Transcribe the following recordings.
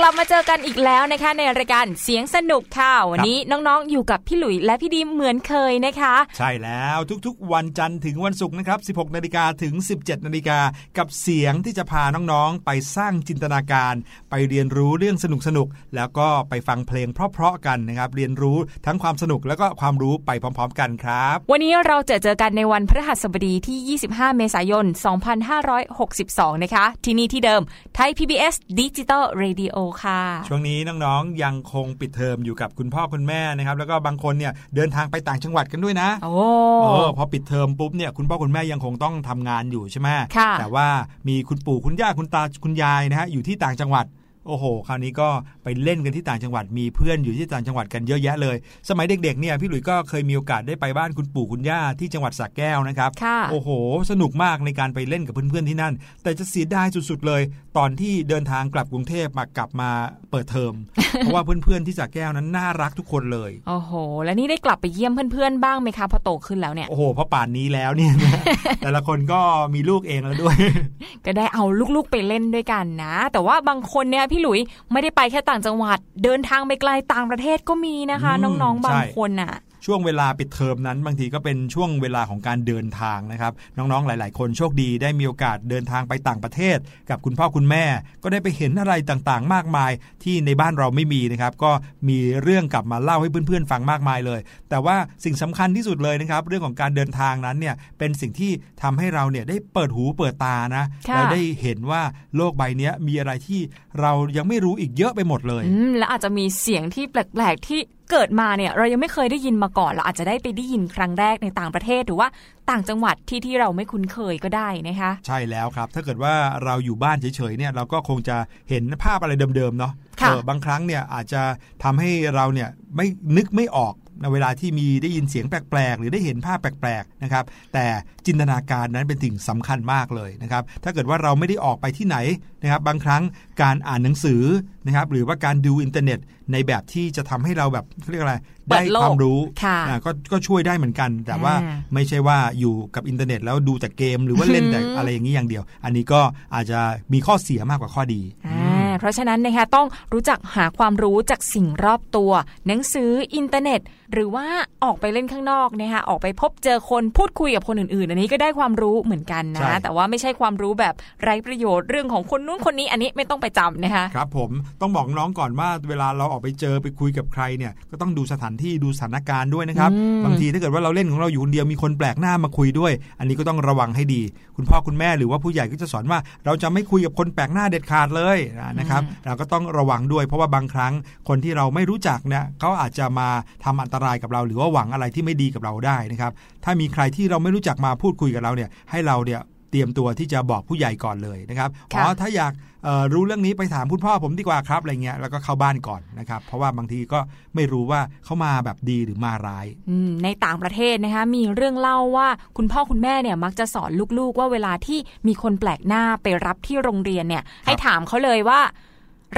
กลับมาเจอกันอีกแล้วนะคะในรายการเสียงสนุกค่ะวันนี้น้องๆ อยู่กับพี่หลุยและพี่ดีเหมือนเคยนะคะ ใช่แล้วทุกๆ วันจันทร์ถึงวันศุกร์นะครับ 16นาฬิกาถึง 17นาฬิกากับเสียงที่จะพาน้องๆ ไปสร้างจินตนาการ ไปเรียนรู้เรื่องสนุกๆ แล้วก็ไปฟังเพลงเพราะๆกันนะครับ เรียนรู้ทั้งความสนุกแล้วก็ความรู้ไปพร้อม ๆ กันครับ วันนี้เราจะเจอกันในวันพฤหัสบดีที่ 25 เมษายน 2562 นะคะ ที่นี่ที่เดิมไทย PBS Digital Radio ค่ะ ช่วงนี้น้องๆยังคงปิดเทอมอยู่กับคุณพ่อคุณแม่นะครับ แล้วก็บางคนเนี่ยเดินทางไปต่างจังหวัดกันด้วยนะโอ้เออพอปิดเทอมปุ๊บเนี่ยคุณพ่อคุณแม่ยังคงต้องทำงานอยู่ใช่ไหมค่ะแต่ว่ามีคุณปู่คุณย่าคุณตาคุณยายนะฮะอยู่ที่ต่างจังหวัด โอ้โห คราวนี้ก็ไปเล่นกันที่ต่างจังหวัดมีเพื่อนอยู่ที่ต่างจังหวัดกันเยอะแยะเลย สมัยเด็กๆเนี่ยพี่หลุยส์ก็เคยมีโอกาสได้ไปบ้านคุณปู่คุณย่าที่จังหวัดสระแก้วนะครับค่ะโอ้โห สนุกมากในการไปเล่นกับเพื่อนๆที่นั่น แต่จะเสียดายสุดๆเลย ตอนที่เดินทางกลับกรุงเทพมากลับมาเปิดเทอมเพราะว่าเพื่อนๆที่สระแก้วนั้นน่ารักทุกคนเลยโอ้โห แล้วนี่ได้กลับไปเยี่ยมเพื่อนๆบ้างไหมคะพอโตขึ้นแล้วเนี่ยโอ้โหเพราะป่านนี้แล้วเนี่ยนะแต่ละคนก็มีลูกเองแล้วด้วย ก็ได้เอาลูกๆไปเล่นด้วยกันนะ แต่ว่าบางคนเนี่ยพี่หลุยไม่ได้ไปแค่ต่างจังหวัด เดินทางไปไกลต่างประเทศก็มีนะคะอืมน้องๆบางใช่คนน่ะ ช่วงเวลาปิดเทอมนั้น บางทีก็เป็นช่วงเวลาของการเดินทางนะครับ น้องๆหลาย ๆ คนโชคดีได้มีโอกาสเดินทางไปต่างประเทศ กับคุณพ่อคุณแม่ ก็ได้ไปเห็นอะไรต่างๆ มากมายที่ในบ้านเราไม่มีนะครับ ก็มีเรื่องกลับมาเล่าให้เพื่อนๆฟังมากมายเลย แต่ว่าสิ่งสำคัญที่สุดเลยนะครับ เรื่องของการเดินทางนั้นเนี่ยเป็นสิ่งที่ทำให้เราเนี่ยได้เปิดหูเปิดตานะค่ะแล้วได้เห็นว่าโลกใบเนี้ยมีอะไรที่เรายังไม่รู้อีกเยอะไปหมดเลยอืมแล้วอาจจะมีเสียงที่แปลกๆที่ เกิดมาเนี่ยเรายังไม่เคยได้ยินมาก่อน เราอาจจะได้ไปได้ยินครั้งแรกในต่างประเทศหรือว่าต่างจังหวัดที่ที่เราไม่คุ้นเคยก็ได้นะคะใช่แล้วครับ ถ้าเกิดว่าเราอยู่บ้านเฉยๆเนี่ยเราก็คงจะเห็นภาพอะไรเดิมๆเนาะค่ะเออบางครั้งเนี่ยอาจจะทำให้เราเนี่ยไม่นึกไม่ออกใน เวลาที่มีได้ยินเสียงแปลกๆ หรือได้เห็นภาพแปลกๆนะครับแต่จินตนาการนั้นเป็นสิ่งสำคัญมากเลยนะครับถ้าเกิดว่าเราไม่ได้ออกไปที่ไหนนะครับบางครั้งการอ่านหนังสือนะครับหรือว่าการดูอินเทอร์เน็ต ในแบบที่จะทำให้เราแบบเขาเรียกอะไรได้เปิดโลกความรู้ค่ะอ่าก็ก็ช่วยได้เหมือนกัน แต่ว่าอ่าไม่ใช่ว่าอยู่กับอินเทอร์เน็ต แล้วดูแต่เกมหรือว่าเล่นแต่อืมอะไรอย่างนี้อย่างเดียว อันนี้ก็อาจจะมีข้อเสียมากกว่าข้อดีอ่า เพราะฉะนั้นนะคะต้องรู้จักหาความรู้จากสิ่งรอบตัว หนังสืออินเทอร์เน็ต หรือว่าออกไปเล่นข้างนอกนะคะออกไปพบเจอคนพูดคุยกับคนอื่นๆ อันนี้ก็ได้ความรู้เหมือนกันใช่นะ แต่ว่าไม่ใช่ความรู้แบบไร้ประโยชน์เรื่องของคนนู้นคนนี้อันนี้ไม่ต้องไปจำนะคะครับผมต้องบอกน้องก่อนว่าเวลาเราออกไปเจอไปคุยกับใครเนี่ยก็ต้องดูสถานที่ดูสถานการณ์ด้วยนะครับอืมบางทีถ้าเกิดว่าเราเล่นของเราอยู่คนเดียวมีคนแปลกหน้ามาคุยด้วย อันนี้ก็ต้องระวังให้ดี คุณพ่อคุณแม่หรือว่าผู้ใหญ่ก็จะสอนว่าเราจะไม่คุยกับคนแปลกหน้าเด็ดขาดเลยนะครับเราก็ต้องระวังด้วย เพราะว่าบางครั้งคนที่เราไม่รู้จักเนี่ยเขาอาจจะมาทำอันตรายกับเรา หรือว่าหวังอะไรที่ไม่ดีกับเราได้นะครับถ้ามีใครที่เราไม่รู้จักมาพูดคุยกับเราเนี่ยให้เราเนี่ยเตรียมตัวที่จะบอกผู้ใหญ่ก่อนเลยนะครับ อ๋อค่ะถ้าอยากเอ่อ รู้เรื่องนี้ไปถามคุณพ่อผมดีกว่าครับอะไรเงี้ยแล้วก็เข้าบ้านก่อนนะครับ เพราะว่าบางทีก็ไม่รู้ว่าเขามาแบบดีหรือมาร้ายอืมในต่างประเทศนะคะมีเรื่องเล่าว่าคุณพ่อคุณแม่เนี่ยมักจะสอนลูกๆ ว่าเวลาที่มีคนแปลกหน้าไปรับที่โรงเรียนเนี่ย ให้ถามเขาเลยว่า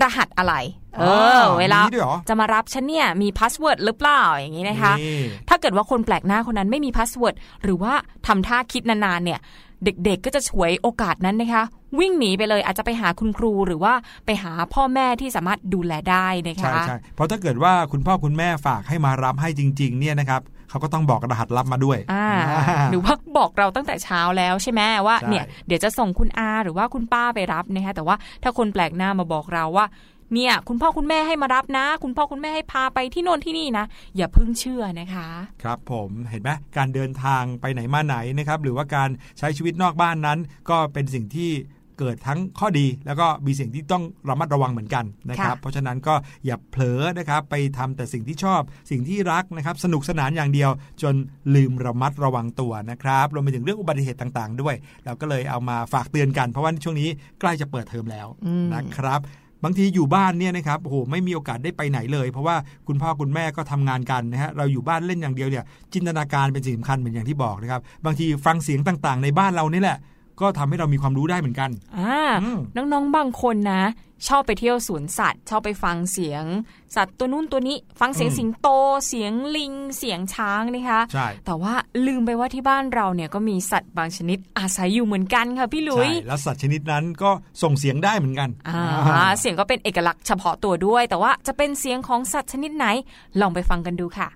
รหัสอะไร เออ เวลามีด้วยเหรอจะมารับฉันเนี่ยมี password หรือเปล่าอย่างนี้นะคะนี่ถ้าเกิดว่าคนแปลกหน้าคนนั้นไม่มี password หรือว่าทำท่าคิดนานๆเนี่ย เด็กๆ ก็จะฉวยโอกาสนั้นนะคะ วิ่งหนีไปเลยอาจจะไปหาคุณครูหรือว่าไปหาพ่อแม่ที่สามารถดูแลได้นะคะใช่ใช่เพราะถ้าเกิดว่าคุณพ่อคุณแม่ฝากให้มารับให้จริง ๆ เนี่ยนะครับเขาก็ต้องบอกรหัสลับมาด้วยอ่าอ่าหรือว่าบอกเราตั้งแต่เช้าแล้วใช่ไหมว่าใช่เนี่ยเดี๋ยวจะส่งคุณอาหรือว่าคุณป้าไปรับนะคะแต่ว่าถ้าคนแปลกหน้ามาบอกเราว่า เนี่ยคุณพ่อคุณแม่ให้มารับนะ คุณพ่อคุณแม่ให้พาไปที่โน่นที่นี่นะ อย่าเพิ่งเชื่อนะคะ ครับผมเห็นไหมการเดินทางไปไหนมาไหนนะครับหรือว่าการใช้ชีวิตนอกบ้านนั้น ก็เป็นสิ่งที่เกิดทั้งข้อดีแล้วก็มีสิ่งที่ต้องระมัดระวังเหมือนกันนะครับค่ะเพราะฉะนั้นก็อย่าเผลอนะครับไปทำแต่สิ่งที่ชอบ สิ่งที่รักนะครับ สนุกสนานอย่างเดียว จนลืมระมัดระวังตัวนะครับรวมไปถึงเรื่องอุบัติเหตุต่างๆ ด้วย เราก็เลยเอามาฝากเตือนกันเพราะว่าช่วงนี้ใกล้จะเปิดเทอมแล้วอืมนะครับ บางทีอยู่บ้านเนี่ยนะครับโอ้โหไม่มีโอกาสได้ไปไหนเลย เพราะว่าคุณพ่อคุณแม่ก็ทำงานกันนะฮะเราอยู่บ้านเล่นอย่างเดียวเนี่ยจินตนาการเป็นสิ่งสำคัญเหมือนอย่างที่บอกนะครับบางทีฟังเสียงต่างๆ ในบ้านเรานี่แหละ ก็ทำให้เรามีความรู้ได้เหมือนกันอ่าอืมน้องๆบางคนนะ ชอบไปเที่ยวสวนสัตว์ ชอบไปฟังเสียง สัตว์ตัวนู้นตัวนี้ ฟังเสียงอืมสิงโต เสียงลิง เสียงช้างนะคะใช่แต่ว่าลืมไปว่าที่บ้านเราเนี่ยก็มีสัตว์บางชนิดอาศัยอยู่เหมือนกันค่ะพี่หลุใช่ยแล้วสัตว์ชนิดนั้นก็ส่งเสียงได้เหมือนกันอ่าอ่าเสียงก็เป็นเอกลักษณ์เฉพาะตัวด้วย แต่ว่าจะเป็นเสียงของสัตว์ชนิดไหนลองไปฟังกันดูค่ะ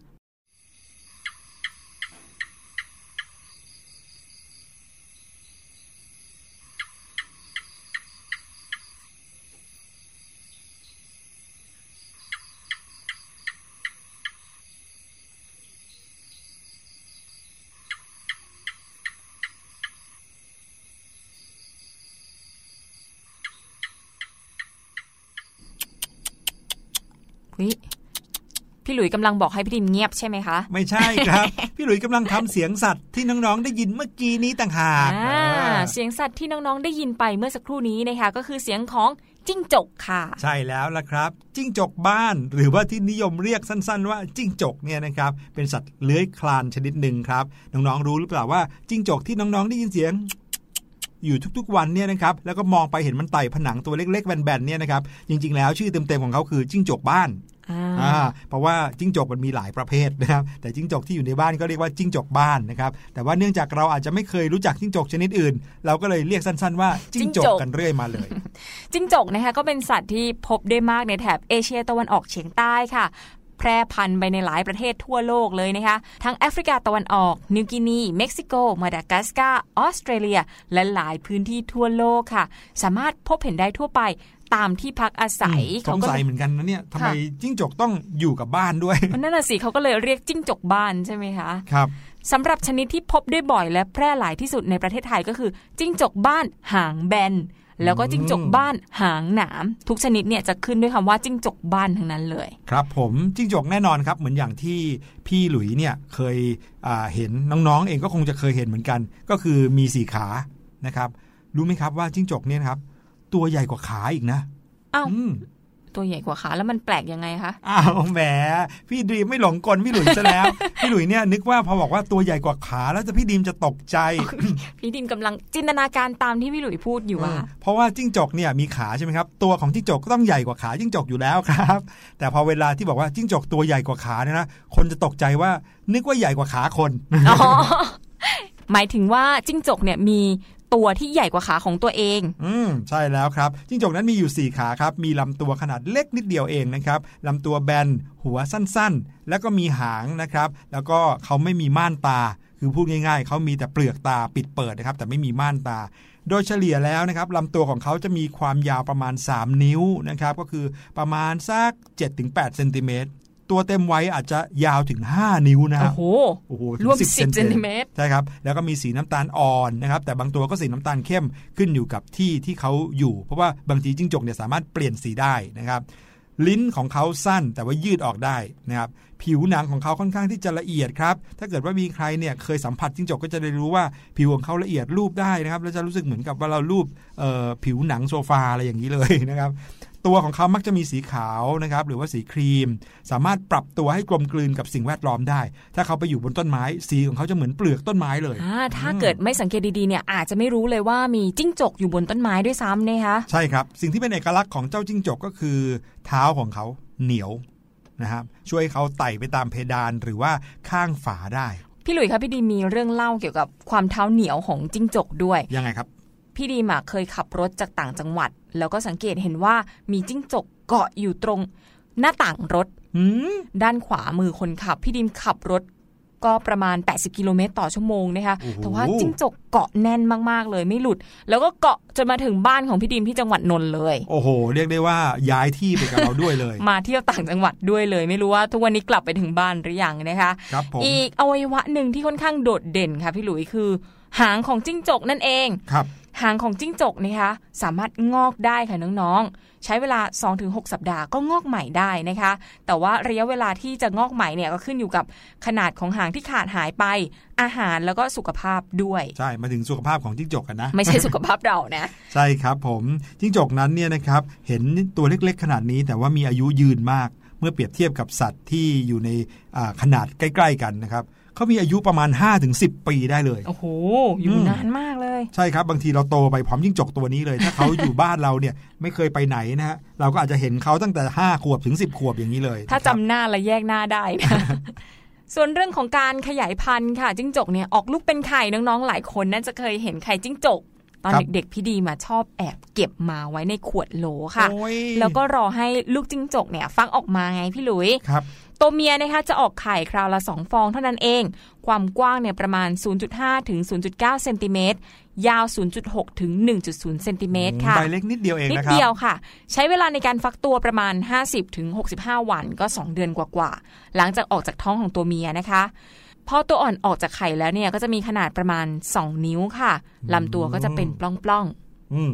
วิพี่หลุยกำลังบอกให้พี่ดิมเงียบใช่ไหมคะ ไม่ใช่ครับ พี่หลุยส์กำลังทำเสียงสัตว์ที่น้องๆได้ยินเมื่อกี้นี้ต่างหากอ่าเออเสียงสัตว์ที่น้องๆได้ยินไปเมื่อสักครู่นี้นะคะก็คือเสียงของจิ้งจกค่ะ ใช่แล้วล่ะครับ จิ้งจกบ้านหรือว่าที่นิยมเรียกสั้น ๆ ว่าจิ้งจกเนี่ยนะครับเป็นสัตว์เลื้อยคลานชนิดหนึ่งครับน้องๆรู้หรือเปล่าว่าจิ้งจกที่น้องๆได้ยินเสียง อยู่ทุกๆ วันเนี่ยนะครับแล้วก็มองไปเห็นมันไต่ผนังตัวเล็กๆแบนๆเนี่ยนะครับจริงๆ แล้วชื่อเต็มๆของเขาคือจิ้งจกบ้านอ่าอ่าเพราะว่าจิ้งจกมันมีหลายประเภทนะครับแต่จิ้งจกที่อยู่ในบ้านก็เรียกว่าจิ้งจกบ้านนะครับแต่ว่าเนื่องจากเราอาจจะไม่เคยรู้จักจิ้งจกชนิดอื่น เราก็เลยเรียกสั้นๆว่าจิ้งจกกันเรื่อยมาเลย จิ้งจกนะคะก็เป็นสัตว์ที่พบได้มากในแถบเอเชียตะวันออกเฉียงใต้ค่ะ แพร่พันธุ์ไปในหลายประเทศทั่วโลกเลยนะคะทั้งแอฟริกาตะวันออก นิวกินี เม็กซิโก มาดากัสการ์ออสเตรเลีย และหลายพื้นที่ทั่วโลกค่ะ สามารถพบเห็นได้ทั่วไปตามที่พักอาศัยสงสัยเหมือนกันนะเนี่ยทำไมจิ้งจกต้องอยู่กับบ้านด้วยนั่นน่ะสิเขาก็เลยเรียกจิ้งจกบ้านใช่ไหมคะครับสำหรับชนิดที่พบได้บ่อยและแพร่หลายที่สุดในประเทศไทยก็คือ จิ้งจกบ้านหางแบน แล้วก็จิ้งจกบ้านหางหนามทุกชนิดเนี่ยจะขึ้นด้วยคำว่าจิ้งจกบ้านทั้งนั้นเลย ครับผมจิ้งจกแน่นอนครับ เหมือนอย่างที่พี่หลุยเนี่ยเคยอ่าเห็นน้องๆ เองก็คงจะเคยเห็นเหมือนกัน ก็คือมีสี่ขานะครับรู้ไหมครับว่าจิ้งจกเนี่ยนะครับ ตัวใหญ่กว่าขาอีกนะอ้าวอืม ตัวใหญ่กว่าขาแล้วมันแปลกยังไงคะอ้าวแหมพี่ดีมไม่หลงกลพี่หลุยซะแล้ว พี่หลุยเนี่ยนึกว่าพอบอกว่าตัวใหญ่กว่าขาแล้วจะพี่ดีมจะตกใจ พี่ดิมกำลังจินตนาการตามที่พี่หลุยพูดอยู่ว่าเพราะว่าจิ้งจกเนี่ยมีขาใช่ไหมครับตัวของจิ้งจกก็ต้องใหญ่กว่าขาจิ้งจกอยู่แล้วครับ แต่พอเวลาที่บอกว่าจิ้งจกตัวใหญ่กว่าขาเนี่ยนะคนจะตกใจว่านึกว่าใหญ่กว่าขาคนอ๋อหมายถึงว่าจิ้งจกเนี่ยมี ตัวที่ใหญ่กว่าขาของตัวเอง อืมใช่แล้วครับจิ้งจกนั้นมีอยู่ 4 ขาครับ มีลำตัวขนาดเล็กนิดเดียวเองนะครับลำตัวแบน หัวสั้นๆ แล้วก็มีหางนะครับ แล้วก็เขาไม่มีม่านตา คือพูดง่าย ๆ เขามีแต่เปลือกตาปิดเปิดนะครับ แต่ไม่มีม่านตาโดยเฉลี่ยแล้วนะครับลำตัวของเขาจะมีความยาวประมาณ 3 นิ้วนะครับก็คือประมาณสัก7-8เซนติเมตร ตัวเต็มวัยอาจจะยาวถึง 5 นิ้วนะคโอ้รับโหโอ้โหถึงรวม10 10เซนติเมตรใช่ครับ แล้วก็มีสีน้ำตาลอ่อนนะครับ แต่บางตัวก็สีน้ำตาลเข้มขึ้นอยู่กับที่ที่เขาอยู่ เพราะว่าบางทีจิ้งจกเนี่ยสามารถเปลี่ยนสีได้นะครับ ลิ้นของเขาสั้นแต่ว่ายืดออกได้นะครับ ผิวหนังของเขาค่อนข้างที่จะละเอียดครับ ถ้าเกิดว่ามีใครเนี่ยเคยสัมผัสจิ้งจกก็จะได้รู้ว่าผิวของเขาละเอียดรูปได้นะครับ แล้วจะรู้สึกเหมือนกับว่าเรารูปเอ่อผิวหนังโซฟาอะไรอย่างนี้เลยนะครับ ตัวของเขามักจะมีสีขาวนะครับหรือว่าสีครีม สามารถปรับตัวให้กลมกลืนกับสิ่งแวดล้อมได้ ถ้าเขาไปอยู่บนต้นไม้ สีของเขาจะเหมือนเปลือกต้นไม้เลยอ่าถ้าเกิดไม่สังเกตดีๆเนี่ยอาจจะไม่รู้เลยว่ามีจิ้งจกอยู่บนต้นไม้ด้วยซ้ำนะคะใช่ครับสิ่งที่เป็นเอกลักษณ์ของเจ้าจิ้งจกก็คือ เท้าของเขาเหนียวนะครับช่วยให้เขาไต่ไปตามเพดานหรือว่าข้างฝาได้พี่หลุยส์คะพี่ดีมีเรื่องเล่าเกี่ยวกับความเท้าเหนียวของจิ้งจกด้วยยังไงครับ พี่ดีมอะเคยขับรถจากต่างจังหวัด แล้วก็สังเกตเห็นว่ามีจิ้งจกเกาะอยู่ตรงหน้าต่างรถหืมด้านขวามือคนขับ พี่ดิมขับรถก็ประมาณ 80 กิโลเมตรต่อชั่วโมงนะคะโอ้โหแต่ว่าจิ้งจกเกาะแน่นมาก ๆ เลยไม่หลุด แล้วก็เกาะจนมาถึงบ้านของพี่ดิมที่จังหวัดนนท์เลย โอ้โห เรียกได้ว่าย้ายที่ไปกับเราด้วยเลย มาเที่ยวต่างจังหวัดด้วยเลย ไม่รู้ว่าทุกวันนี้กลับไปถึงบ้านหรือยังนะคะครับผมอีกอวัยวะหนึ่งที่ค่อนข้างโดดเด่นค่ะพี่หลุยคือ หางของจิ้งจกนั่นเองครับ หางของจิ้งจกนะคะสามารถงอกได้ค่ะน้องๆ ใช้เวลา 2-6 สัปดาห์ก็งอกใหม่ได้นะคะ แต่ว่าระยะเวลาที่จะงอกใหม่เนี่ยก็ขึ้นอยู่กับขนาดของหางที่ขาดหายไป อาหารแล้วก็สุขภาพด้วย ใช่มาถึงสุขภาพของจิ้งจกกันนะ ไม่ใช่สุขภาพเรานะ ใช่ครับผมจิ้งจกนั้นเนี่ยนะครับเห็นตัวเล็กๆ ขนาดนี้ แต่ว่ามีอายุยืนมาก เมื่อเปรียบเทียบกับสัตว์ที่อยู่ในอ่าขนาดใกล้ ๆ กันนะครับ เขามีอายุประมาณ 5-10 ปีได้เลยโอ้โหอยู่อืมนานมากเลย ใช่ครับบางทีเราโตไปพร้อมจิ้งจกตัวนี้เลย ถ้าเขาอยู่บ้านเราเนี่ยไม่เคยไปไหนนะฮะเราก็อาจจะเห็นเขาตั้งแต่ 5 ขวบถึง 10 ขวบอย่างนี้เลย ถ้านะครับจำหน้าและแยกหน้าได้นะส่วนเรื่องของการขยายพันธุ์ค่ะจิ้งจกเนี่ยออกลูกเป็นไข่น้องๆหลายคนน่าจะเคยเห็นไข่จิ้งจกตอนครับเด็กๆพี่ดีมาชอบแอบเก็บมาไว้ในขวดโหลค่ะโอ้ยแล้วก็รอให้ลูกจิ้งจกเนี่ย ฟักออกมาไงพี่หลุยครับ ตัวเมียนะคะจะออกไข่คราวละ 2 ฟองเท่านั้นเอง ความกว้างเนี่ยประมาณ 0.5 ถึง 0.9 เซนติเมตร ยาว 0.6 ถึง 1.0 เซนติเมตรค่ะใบเล็กนิดเดียวเองนิดนะครับเดียวค่ะ ใช้เวลาในการฟักตัวประมาณ 50 ถึง 65 วันก็ 2 เดือนกว่าๆ หลังจากออกจากท้องของตัวเมียนะคะพอตัวอ่อนออกจากไข่แล้วเนี่ยก็จะมีขนาดประมาณ 2 นิ้วค่ะลำตัวก็จะเป็นปล้องๆอืม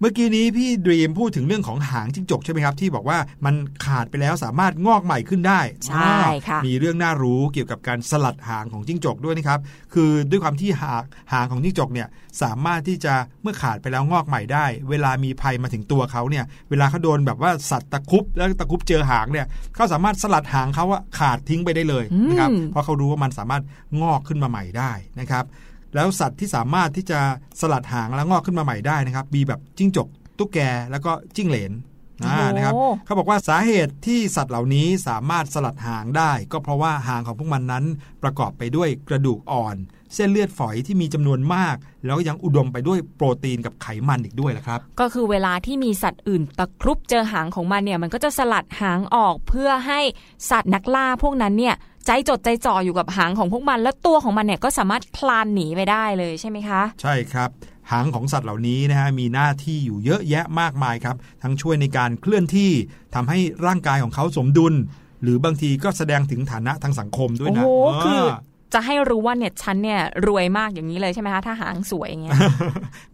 เมื่อกี้นี้พี่ดรีมพูดถึงเรื่องของหางจิ้งจกใช่ไหมครับ ที่บอกว่ามันขาดไปแล้วสามารถงอกใหม่ขึ้นได้ ใช่ค่ะ มีเรื่องน่ารู้เกี่ยวกับการสลัดหางของจิ้งจกด้วยนะครับ คือด้วยความที่หางหางของจิ้งจกเนี่ยสามารถที่จะเมื่อขาดไปแล้วงอกใหม่ได้ เวลามีภัยมาถึงตัวเขาเนี่ย เวลาเขาโดนแบบว่าสัตว์ตะครุบแล้วตะครุบเจอหางเนี่ยเขาสามารถสลัดหางเขาอะขาดทิ้งไปได้เลยนะครับอืมเพราะเขารู้ว่ามันสามารถงอกขึ้นมาใหม่ได้นะครับ แล้วสัตว์ที่สามารถที่จะสลัดหางแล้วงอกขึ้นมาใหม่ได้นะครับมีแบบจิ้งจก ตุ๊กแกแล้วก็จิ้งเหลนอ่าโอ้นะครับเขาบอกว่าสาเหตุที่สัตว์เหล่านี้สามารถสลัดหางได้ ก็เพราะว่าหางของพวกมันนั้นประกอบไปด้วยกระดูกอ่อน เส้นเลือดฝอยที่มีจำนวนมาก แล้วยังอุดมไปด้วยโปรตีนกับไขมันอีกด้วยแหละครับ ก็คือเวลาที่มีสัตว์อื่นตะครุบเจอหางของมันเนี่ยมันก็จะสลัดหางออกเพื่อให้สัตว์นักล่าพวกนั้นเนี่ย ใจจดใจจ่ออยู่กับหางของพวกมัน แล้วตัวของมันเนี่ยก็สามารถคลานหนีไปได้เลยใช่ไหมคะ ใช่ครับหางของสัตว์เหล่านี้นะฮะมีหน้าที่อยู่เยอะแยะมากมายครับ ทั้งช่วยในการเคลื่อนที่ทำให้ร่างกายของเขาสมดุล หรือบางทีก็แสดงถึงฐานะทางสังคมด้วยโอ้นะโหเออคือ จะให้รู้ว่าเนี่ยฉันเนี่ยรวยมากอย่างนี้เลยใช่ไหมคะถ้าหางสวยอย่างเงี้ย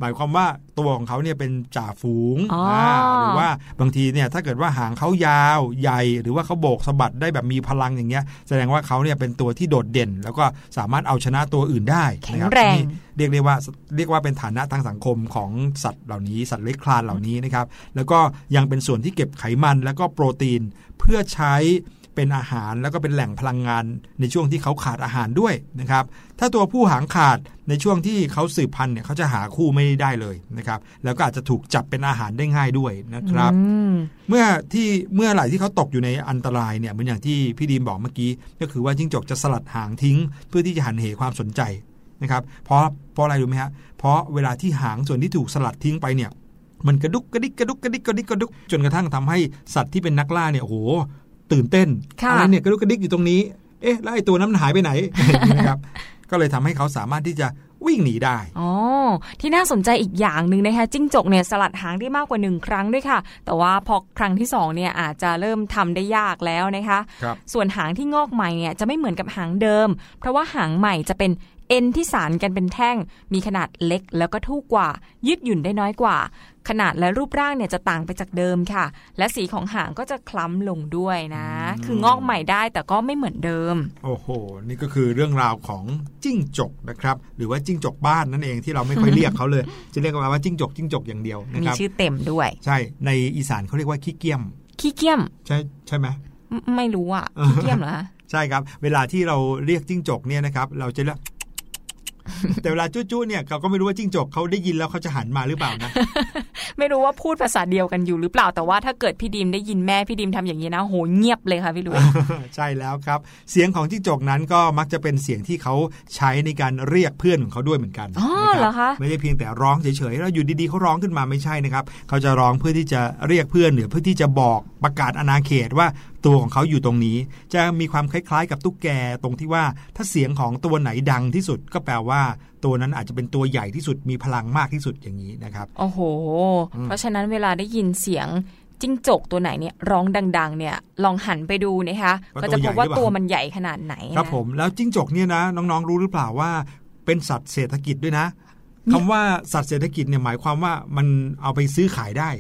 หมายความว่าตัวของเขาเนี่ยเป็นจ่าฝูงอ๋ออ่าหรือว่าบางทีเนี่ยถ้าเกิดว่าหางเขายาวใหญ่ หรือว่าเขาโบกสะบัดได้แบบมีพลังอย่างเงี้ย แสดงว่าเขาเนี่ยเป็นตัวที่โดดเด่น แล้วก็สามารถเอาชนะตัวอื่นได้แข็นะงครับแรงนี่เรียกได้ว่าเรียกว่าเป็นฐานะทางสังคมของสัตว์เหล่านี้ สัตว์เลื้อยคลานเหล่านี้นะครับแล้วก็ยังเป็นส่วนที่เก็บไขมันแล้วก็โปรตีนเพื่อใช้ เป็นอาหารแล้วก็เป็นแหล่งพลังงาน ในช่วงที่เขาขาดอาหารด้วยนะครับ ถ้าตัวผู้หางขาดในช่วงที่เขาสืบพันธุ์เนี่ยเขาจะหาคู่ไม่ได้เลยนะครับ แล้วก็อาจจะถูกจับเป็นอาหารได้ง่ายด้วยนะครับอืมเมื่อที่เมื่อไหร่ที่เขาตกอยู่ในอันตรายเนี่ยเหมือนอย่างที่พี่ดีมบอกเมื่อกี้ ก็คือว่าจิ้งจกจะสลัดหางทิ้ง เพื่อที่จะหันเหความสนใจนะครับเพราะเพราะอะไรรู้ไหมฮะเพราะเวลาที่หางส่วนที่ถูกสลัดทิ้งไปเนี่ยมันกระดุกกระดิกกระดุกกระดิกกระดิกกระดุกจนกระทั่งทำให้สัตว์ที่เป็นนักล่าเนี่ยโอ้โห ตื่นเต้นค่ะอะไรเนี่ยกระดุกกระดิกอยู่ตรงนี้ เอ๊ะแล้วไอ้ตัวนั้นมันหายไปไหนนะครับก็เลยทำให้เขาสามารถที่จะวิ่งหนีได้ อ๋อ ที่น่าสนใจอีกอย่างหนึ่งนะคะ จิ้งจกเนี่ยสลัดหางได้มากกว่าหนึ่งครั้งด้วยค่ะ แต่ว่าพอครั้งที่สองเนี่ยอาจจะเริ่มทำได้ยากแล้วนะคะครับส่วนหางที่งอกใหม่เนี่ยจะไม่เหมือนกับหางเดิม เพราะว่าหางใหม่จะเป็นเอ็นที่สานกันเป็นแท่ง มีขนาดเล็กแล้วก็ทู่กว่า ยืดหยุ่นได้น้อยกว่า ขนาดและรูปร่างเนี่ยจะต่างไปจากเดิมค่ะ และสีของหางก็จะคล้ำลงด้วยนะ คืองอกใหม่ได้แต่ก็ไม่เหมือนเดิม โอ้โห นี่ก็คือเรื่องราวของจิ้งจกนะครับ หรือว่าจิ้งจกบ้านนั่นเองที่เราไม่ค่อยเรียกเขาเลย จะเรียกกันว่าจิ้งจกจิ้งจกอย่างเดียวนะมีครับชื่อเต็มด้วย ใช่ ในอีสานเขาเรียกว่าขี้เกียม ขี้เกียม ใช่ใช่ไหม ไม่ไม่รู้อะ ขี้เกียมเหรอคะใช่ครับ เวลาที่เราเรียกจิ้งจกเนี่ยนะครับ เราจะเรียก แต่เวลาจู้ๆเนี่ยเราก็ไม่รู้ว่าจิ้งจกเขาได้ยินแล้วเขาจะหันมาหรือเปล่านะไม่รู้ว่าพูดภาษาเดียวกันอยู่หรือเปล่าแต่ว่าถ้าเกิดพี่ดิมได้ยินแม่พี่ดิมทำอย่างนี้นะโหเงียบเลยค่ะพี่ลุยใช่แล้วครับ เสียงของจิ้งจกนั้นก็มักจะเป็นเสียงที่เขาใช้ในการเรียกเพื่อนของเขาด้วยเหมือนกันอ๋อนะเหรอคะไม่ใช่เพียงแต่ร้องเฉยๆแล้วอยู่ดีๆเขาร้องขึ้นมาไม่ใช่นะครับเขาจะร้องเพื่อที่จะเรียกเพื่อนหรือเพื่อที่จะบอกประกาศอาณาเขตว่า ตัวของเขาอยู่ตรงนี้ จะมีความคล้ายๆ กับตุ๊กแกตรงที่ว่าถ้าเสียงของตัวไหนดังที่สุดก็แปลว่า ตัวนั้นอาจจะเป็นตัวใหญ่ที่สุดมีพลังมากที่สุดอย่างนี้นะครับโอ้โหอืมเพราะฉะนั้นเวลาได้ยินเสียงจิ้งจกตัวไหนเนี่ยร้องดัง ๆ เนี่ยลองหันไปดูนะคะก็จะพบว่าตัวมันใหญ่ขนาดไหนนะครับผมแล้วจิ้งจกเนี่ยนะน้องๆรู้หรือเปล่าว่า เป็นสัตว์เศรษฐกิจด้วยนะคำว่าสัตว์เศรษฐกิจเนี่ยหมายความว่ามันเอาไปซื้อขายได้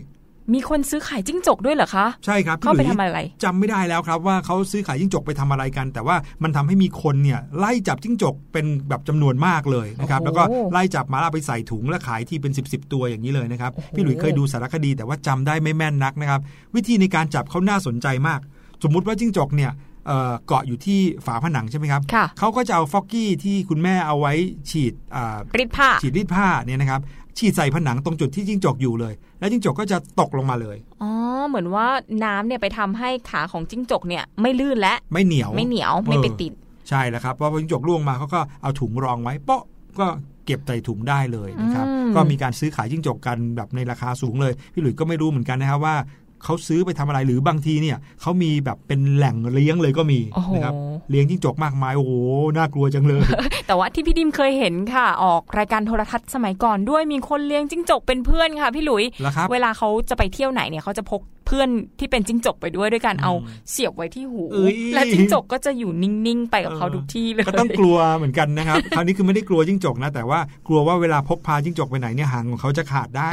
มีคนซื้อขายจิ้งจกด้วยเหรอคะ ใช่ครับพี่เข้าไปหลุยทำอะไรจำไม่ได้แล้วครับว่าเขาซื้อขายจิ้งจกไปทำอะไรกัน แต่ว่ามันทำให้มีคนเนี่ยไล่จับจิ้งจกเป็นแบบจำนวนมากเลยนะครับโอ้โหแล้วก็ไล่จับมาแล้วเอาไปใส่ถุงแล้วขายที่เป็น 10บสตัวอย่างนี้เลยนะครับโอ้โหพี่หลุยเคยดูสารคดีแต่ว่าจำได้ไม่แม่นนักนะครับวิธีในการจับเขาน่าสนใจมาก สมมุติว่าจิ้งจกเนี่ยเอ่อเกาะอยู่ที่ฝาผนังใช่ไหมครับค่ะเขาก็จะเอาฟอกกี้ที่คุณแม่เอาไว้ฉีดอ่ารีดผ้าฉีดรีดผ้าเนี่ยนะครับ ฉีดใส่ผนังตรงจุดที่จิ้งจกอยู่เลย แล้วจิ้งจกก็จะตกลงมาเลย อ๋อ เหมือนว่าน้ำเนี่ยไปทำให้ขาของจิ้งจกเนี่ยไม่ลื่นและ ไม่เหนียว ไม่เหนียวไม่ไปติด ใช่แล้วครับเพราะพอจิ้งจกล่วงมาเขาก็เอาถุงรองไว้เปาะก็เก็บใส่ถุงได้เลยนะครับอืมก็มีการซื้อขายจิ้งจกกันแบบในราคาสูงเลย พี่หลุยส์ก็ไม่รู้เหมือนกันนะครับว่า เขาซื้อไปทำอะไรหรือบางทีเนี่ยเขามีแบบเป็นแหล่งเลี้ยงเลยก็มีโอ้โหนะครับเลี้ยงจิ้งจกมากมายโอ้โหน่ากลัวจังเลย แต่ว่าที่พี่ดิมเคยเห็นค่ะ ออกรายการโทรทัศน์สมัยก่อนด้วยมีคนเลี้ยงจิ้งจกเป็นเพื่อนค่ะพี่หลุยแล้วครับเวลาเขาจะไปเที่ยวไหนเนี่ยเขาจะพกเพื่อนที่เป็นจิ้งจกไปด้วยด้วยการเอาเสียบไว้ที่หูเอ้ยและจิ้งจกก็จะอยู่นิ่งๆไปกับเขาทุกที่เลยก็ต้องกลัวเหมือนกันนะครับคราวนี้คือไม่ได้กลัวจิ้งจกนะ แต่ว่ากลัวว่าเวลาพกพาจิ้งจกไปไหนเนี่ยหางของเขาจะขาดได้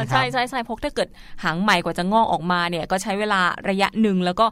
นะครับใช่ใช่ใช่พกถ้าเกิดหางใหม่กว่าจะงอกออกมาเนี่ยก็ใช้เวลาระยะหนึ่งแล้วก็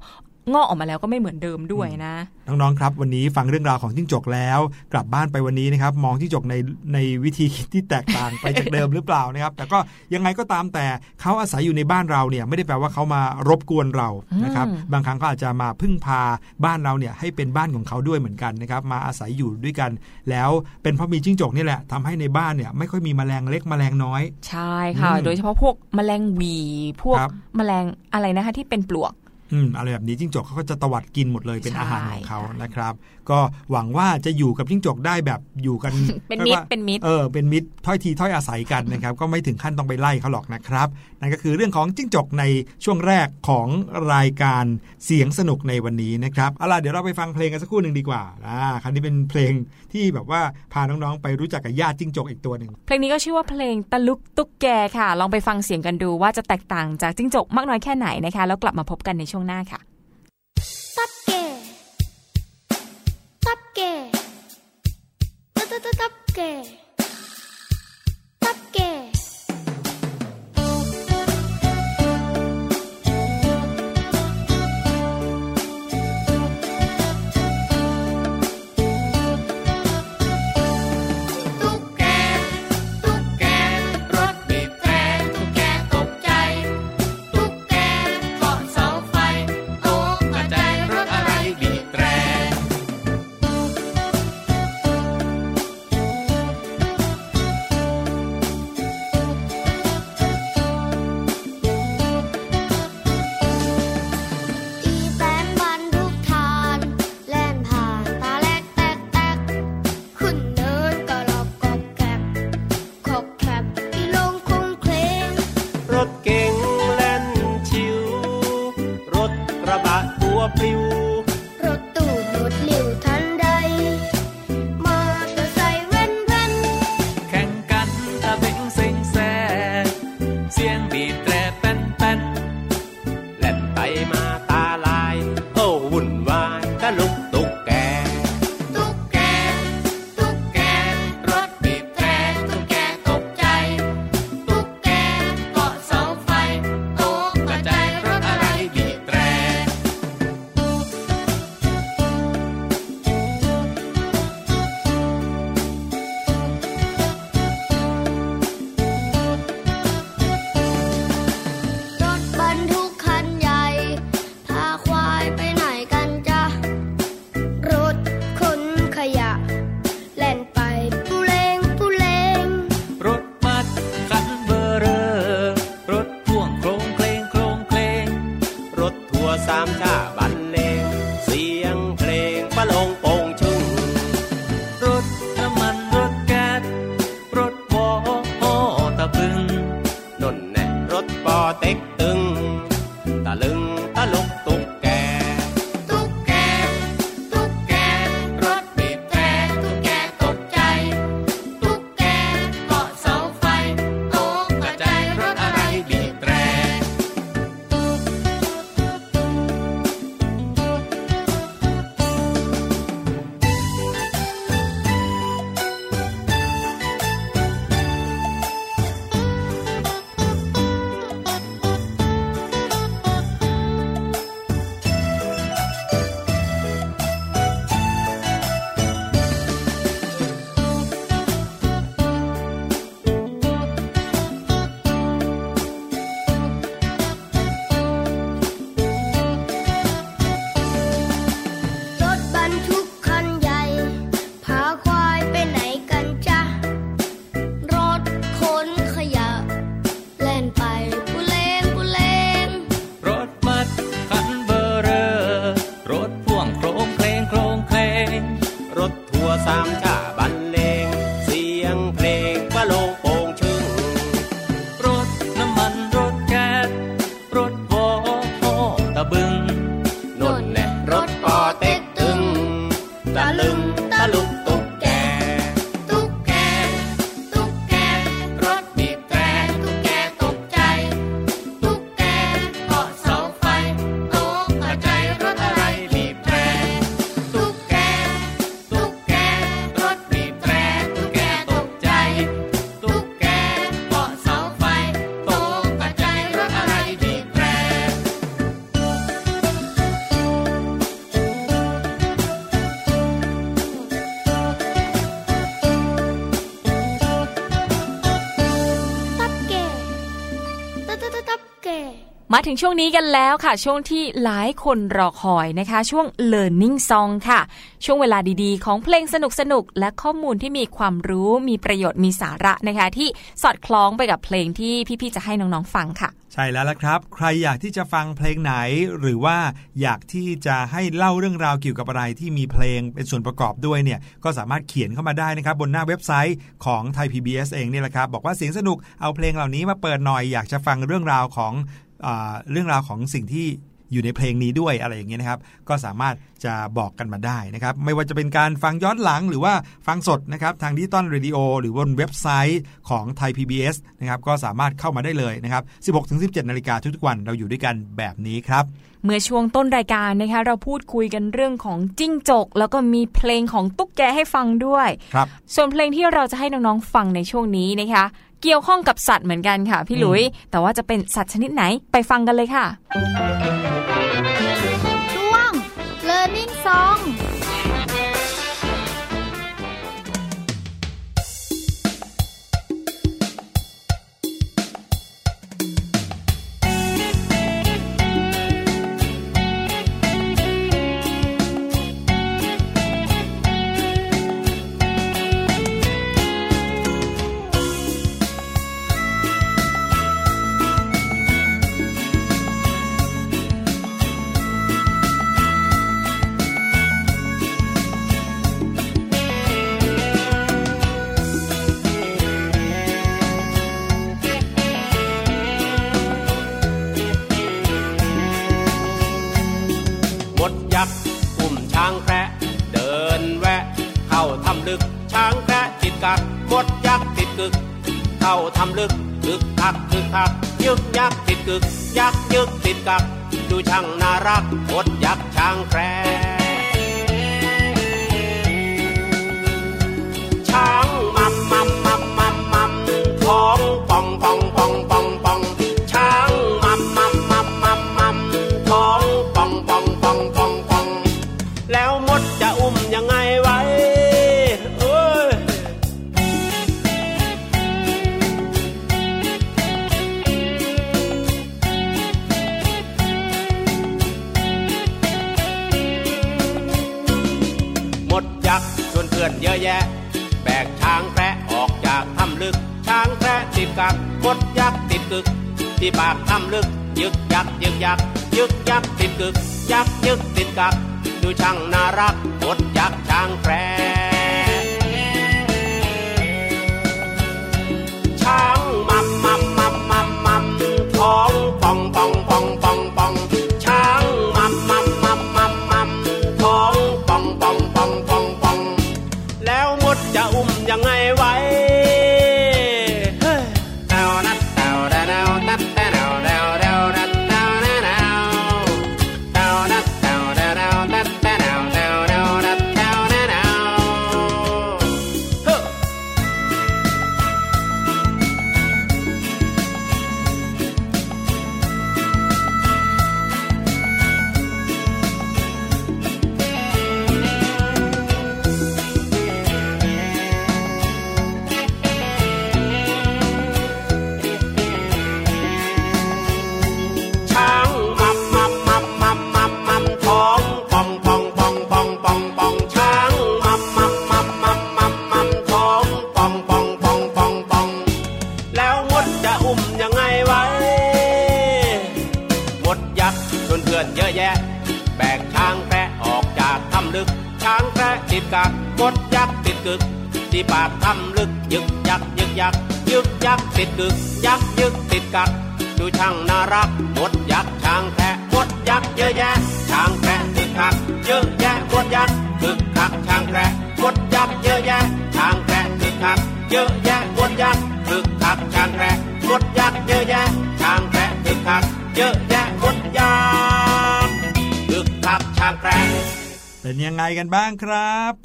งอกออกมาแล้วก็ไม่เหมือนเดิมด้วยนะ น้องๆครับ วันนี้ฟังเรื่องราวของจิ้งจกแล้ว กลับบ้านไปวันนี้นะครับ มองจิ้งจกในในวิธีคิดที่แตกต่างไปจากเดิมหรือเปล่านะครับ แต่ก็ยังไงก็ตามแต่เขาอาศัยอยู่ในบ้านเราเนี่ยไม่ได้แปลว่าเขามารบกวนเรานะครับอืมบางครั้งเขาอาจจะมาพึ่งพาบ้านเราเนี่ยให้เป็นบ้านของเขาด้วยเหมือนกันนะครับมาอาศัยอยู่ด้วยกัน แล้วเป็นเพราะมีจิ้งจกนี่แหละทำให้ในบ้านเนี่ยไม่ค่อยมีแมลงเล็กแมลงน้อย ใช่ค่ะอืมโดยเฉพาะพวกแมลงหวีพวกครับแมลงอะไรนะคะที่เป็นปลวก อืมอะไรแบบนี้จิ้งจกเขาก็จะตวัดกินหมดเลยเป็นใช่อาหารของเขาค่ะนะครับ ก็หวังว่าจะอยู่กับจิ้งจกได้แบบอยู่กันเป็นรีมิยตกรว่าเป็นมิตรเออเป็นมิตรถ้อยทีถ้อยอาศัยกันนะครับ ก็ไม่ถึงขั้นต้องไปไล่เขาหรอกนะครับ นั่นก็คือเรื่องของจิ้งจกในช่วงแรกของรายการเสียงสนุกในวันนี้นะครับเอาล่ะเดี๋ยวเราไปฟังเพลงกันสักครู่หนึ่งดีกว่าอ่าครั้นี้เป็นเพลงที่แบบว่าพาน้องๆไปรู้จักกับญาติจิ้งจกอีกตัวหนึ่งเพลงนี้ก็ชื่อว่าเพลงตะลุกตุ๊กแกค่ะ ลองไปฟังเสียงกันดูว่าจะแตกต่างจากจิ้งจกมากน้อยแค่ไหนนะคะ แล้วกลับมาพบกันในช่วงหน้าค่ะตับเกตับเกตับตับตับตับแก่ time. งช่วงนี้กันแล้วค่ะ ช่วงที่หลายคนรอคอยนะคะ ช่วง learning song ค่ะ ช่วงเวลาดีๆ ของเพลงสนุกๆและข้อมูลที่มีความรู้มีประโยชน์มีสาระนะคะ ที่สอดคล้องไปกับเพลงที่พี่ๆจะให้น้องๆฟังค่ะ ใช่แล้วละครับ ใครอยากที่จะฟังเพลงไหน หรือว่าอยากที่จะให้เล่าเรื่องราวเกี่ยวกับอะไรที่มีเพลงเป็นส่วนประกอบด้วยเนี่ยก็สามารถเขียนเข้ามาได้นะครับบนหน้าเว็บไซต์ของไทย PBS เองเนี่แหละครับบอกว่าเสียงสนุกเอาเพลงเหล่านี้มาเปิดหน่อยอยากจะฟังเรื่องราวของ เรื่องราวของสิ่งที่อยู่ในเพลงนี้ด้วยอะไรอย่างเงี้ยนะครับ ก็สามารถจะบอกกันมาได้นะครับ ไม่ว่าจะเป็นการฟังย้อนหลังหรือว่าฟังสดนะครับ ทาง digital radio หรือบนเว็บไซต์ของไทย PBS นะครับ ก็สามารถเข้ามาได้เลยนะครับ 16-17 นาฬิกาทุกๆวันเราอยู่ด้วยกันแบบนี้ครับเมื่อช่วงต้นรายการนะคะเราพูดคุยกันเรื่องของจิ้งจก แล้วก็มีเพลงของตุ๊กแกให้ฟังด้วย ครับ ส่วนเพลงที่เราจะให้น้องๆฟังในช่วงนี้นะคะ เกี่ยวข้องกับสัตว์เหมือนกันค่ะ พี่หลุย แต่ว่าจะเป็นสัตว์ชนิดไหนไปฟังกันเลยค่ะ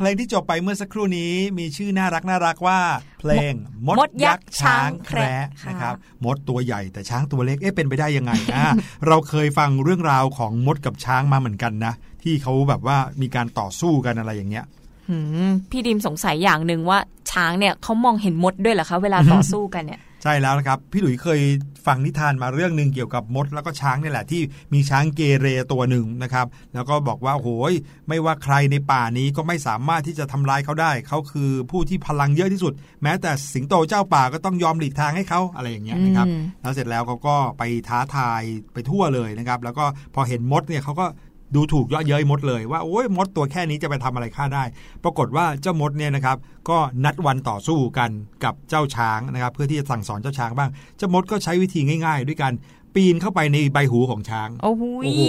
ลงที่จบไปเมื่อสักครู่นี้มีชื่อน่ารักน่ารักว่า เพลงมดมดยัยักกษ์ษ์ช้างแคระช้างแคระนะครับมดตัวใหญ่แต่ช้างตัวเล็กเอ๊ะเป็นไปได้ยังไงอะเราเคยฟังเรื่องราวของมดกับช้างมาเหมือนกันนะ ที่เขาแบบว่ามีการต่อสู้กันอะไรอย่างเงี้ยหืมพี่ดิมสงสัยอย่างหนึ่งว่าช้างเนี่ยเขามองเห็นมดด้วยเหรอคะเวลาต่อสู้กันเนี่ย ใช่แล้วนะครับ พี่หลุยเคยฟังนิทานมาเรื่องหนึ่งเกี่ยวกับมด แล้วก็ช้างนี่แหละที่มีช้างเกเรตัวหนึ่งนะครับ แล้วก็บอกว่าโอ้ยไม่ว่าใครในป่านี้ก็ไม่สามารถที่จะทำลายเขาได้ เขาคือผู้ที่พลังเยอะที่สุด แม้แต่สิงโตเจ้าป่าก็ต้องยอมหลีกทางให้เขาอะไรอย่างเงี้ยนะครับอืมแล้วเสร็จแล้วเขาก็ไปท้าทายไปทั่วเลยนะครับ แล้วก็พอเห็นมดเนี่ยเขาก็ ดูถูกเยาะเย้ยมดเลยว่าโอ้ยมดตัวแค่นี้จะไปทำอะไรข้าได้ ปรากฏว่าเจ้ามดเนี่ยนะครับก็นัดวันต่อสู้กันกับเจ้าช้างนะครับ เพื่อที่จะสั่งสอนเจ้าช้างบ้าง เจ้ามดก็ใช้วิธีง่าย ๆ ด้วยการปีนเข้าไปในใบหูของช้างโอ้โหโอ้โห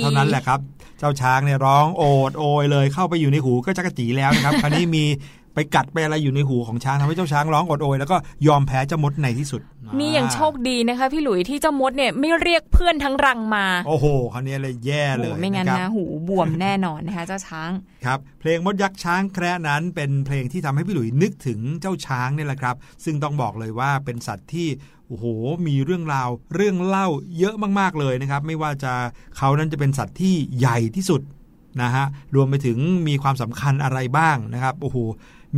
เท่านั้นแหละครับ เจ้าช้างเนี่ยร้องโอดโอยเลยเข้าไปอยู่ในหูก็จักรจีแล้วนะครับ คราวนี้มี ไปกัดไปอะไรอยู่ในหูของช้างทำให้เจ้าช้างร้องโอดโอยแล้วก็ยอมแพ้เจ้ามดในที่สุด มีอย่างโชคดีนะคะ พี่หลุยที่เจ้ามดเนี่ยไม่เรียกเพื่อนทั้งรังมา โอ้โหคราวนี้เลยแย่เลยโอ้ไม่งั้นครับนะหูบวมแน่นอนนะคะเจ้าช้างครับ เพลงมดยักษ์ช้างแคระนั้นเป็นเพลงที่ทำให้พี่หลุยนึกถึงเจ้าช้างนี่แหละครับ ซึ่งต้องบอกเลยว่าเป็นสัตว์ที่โอ้โห มีเรื่องราว เรื่องเล่าเยอะมากๆเลยนะครับ ไม่ว่าจะเขานั้นจะเป็นสัตว์ที่ใหญ่ที่สุดนะฮะ รวมไปถึงมีความสำคัญอะไรบ้างนะครับ โอ้โห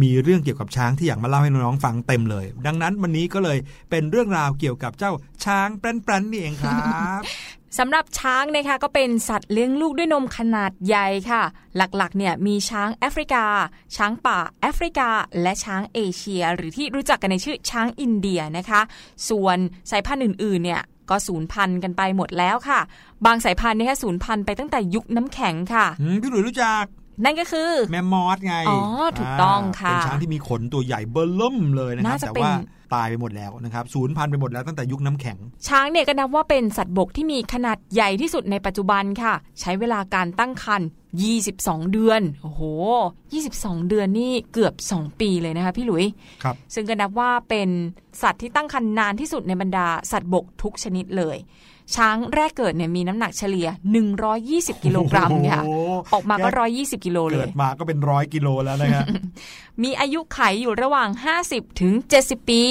มีเรื่องเกี่ยวกับช้างที่อยากมาเล่าให้น้องๆฟังเต็มเลย ดังนั้นวันนี้ก็เลยเป็นเรื่องราวเกี่ยวกับเจ้าช้างแปรนๆนี่เองครับสำหรับช้างนะคะก็เป็นสัตว์เลี้ยงลูกด้วยนมขนาดใหญ่ค่ะ หลักๆเนี่ยมีช้างแอฟริกา ช้างป่าแอฟริกา และช้างเอเชีย หรือที่รู้จักกันในชื่อช้างอินเดียนะคะ ส่วนสายพันธุ์อื่นๆเนี่ยก็สูญพันธุ์กันไปหมดแล้วค่ะ บางสายพันธุ์เนี่ยสูญพันธุ์ไปตั้งแต่ยุคน้ำแข็งค่ะอืมพี่หลุยรู้จัก นั่นก็คือ แมมมอสไง อ๋อ ถูกต้องค่ะ เป็นช้างที่มีขนตัวใหญ่เบอร์เริ่มเลยนะครับน่าจะแต่เป็นว่าตายไปหมดแล้วนะครับศูนย์พันธุ์ไปหมดแล้วตั้งแต่ยุคน้ำแข็ง ช้างเนี่ยก็นับว่าเป็นสัตว์บกที่มีขนาดใหญ่ที่สุดในปัจจุบันค่ะ ใช้เวลาการตั้งครรภ์22 เดือน โอ้โห 22 เดือนนี่เกือบ 2 ปีเลยนะคะพี่หลุย ครับ ซึ่งก็นับว่าเป็นสัตว์ที่ตั้งครรภ์นานที่สุดในบรรดาสัตว์บกทุกชนิดเลย ช้างแรกเกิดเนี่ยมีน้ำหนักเฉลี่ย 120 กิโลกรัมค่ะโอ้โหออกมาก็ 120 กิโลเลเกิยดมาก็เป็นร้อยกิโลแล้วนะครับมีอายุไขอยู่ระหว่าง 50 ถึง 70 ปี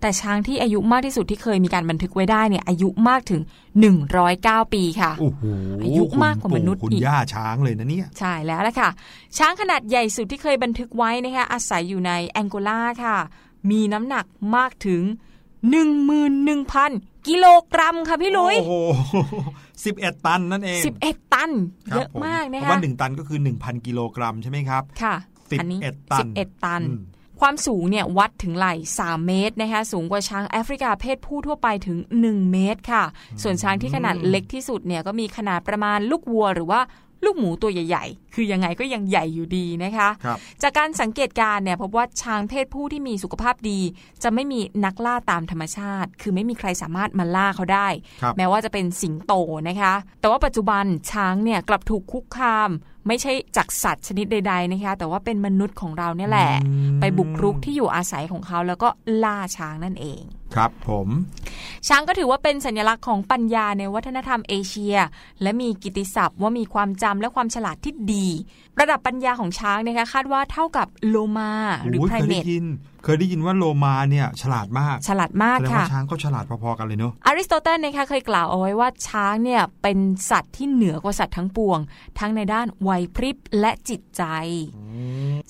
แต่ช้างที่อายุมากที่สุดที่เคยมีการบันทึกไว้ได้เนี่ยอายุมากถึง 109 ปีค่ะโอ้โหอายุมากกว่ามนุษย์คุณอีกย่าช้างเลยนะเนี่ย ใช่แล้วละค่ะ ช้างขนาดใหญ่สุดที่เคยบันทึกไว้นะคะอาศัยอยู่ในแองโกลาค่ะ มีน้ำหนักมากถึง 11,000 กิโลกรัมค่ะพี่ลุยโอ้โหสิบเอ็ดตันนั่นเอง11ตันครับเยอะมากผนะเพคะราะว่าหนึ่งตันก็คือหนึ่งพันกิโลกรัมใช่ไหมครับ ค่ะ11อันนี้ตัน11ตันอืมความสูงเนี่ยวัดถึงไหล่ 3 เมตรนะคะสูงกว่าช้างแอฟริกาเพศผู้ทั่วไปถึง 1 เมตรค่ะ ส่วนช้างที่ขนาดเล็กที่สุดเนี่ยก็มีขนาดประมาณลูกวัวหรือว่า ลูกหมูตัวใหญ่ ๆ คือยังไงก็ยังใหญ่อยู่ดีนะคะครับจากการสังเกตการณ์เนี่ยพบว่าช้างเพศผู้ที่มีสุขภาพดี จะไม่มีนักล่าตามธรรมชาติ คือไม่มีใครสามารถมาล่าเขาได้ครับแม้ว่าจะเป็นสิงโตนะคะ แต่ว่าปัจจุบันช้างเนี่ยกลับถูกคุกคาม ไม่ใช่จากสัตว์ชนิดใด ๆนะคะ แต่ว่าเป็นมนุษย์ของเราเนี่ยแหละอืมไปบุกรุกที่อยู่อาศัยของเขาแล้วก็ล่าช้างนั่นเองครับผม ช้างก็ถือว่าเป็นสัญลักษณ์ของปัญญาในวัฒนธรรมเอเชีย และมีกิตติศัพท์ว่ามีความจำและความฉลาดที่ดี ระดับปัญญาของช้างนะคะคาดว่าเท่ากับโลมาหรือโยไพรเคยเมได้ตยินเคยได้ยินว่าโลมาเนี่ยฉลาดมาก ฉลาดมากแสดงค่ะว่าช้างก็ฉลาดพอๆกันเลยเนาะอริสโตเติลนะคะเคยกล่าวเอาไว้ว่าช้างเนี่ยเป็นสัตว์ที่เหนือกว่าสัตว์ทั้งปวง ทั้งในด้านไหวพริบและจิตใจ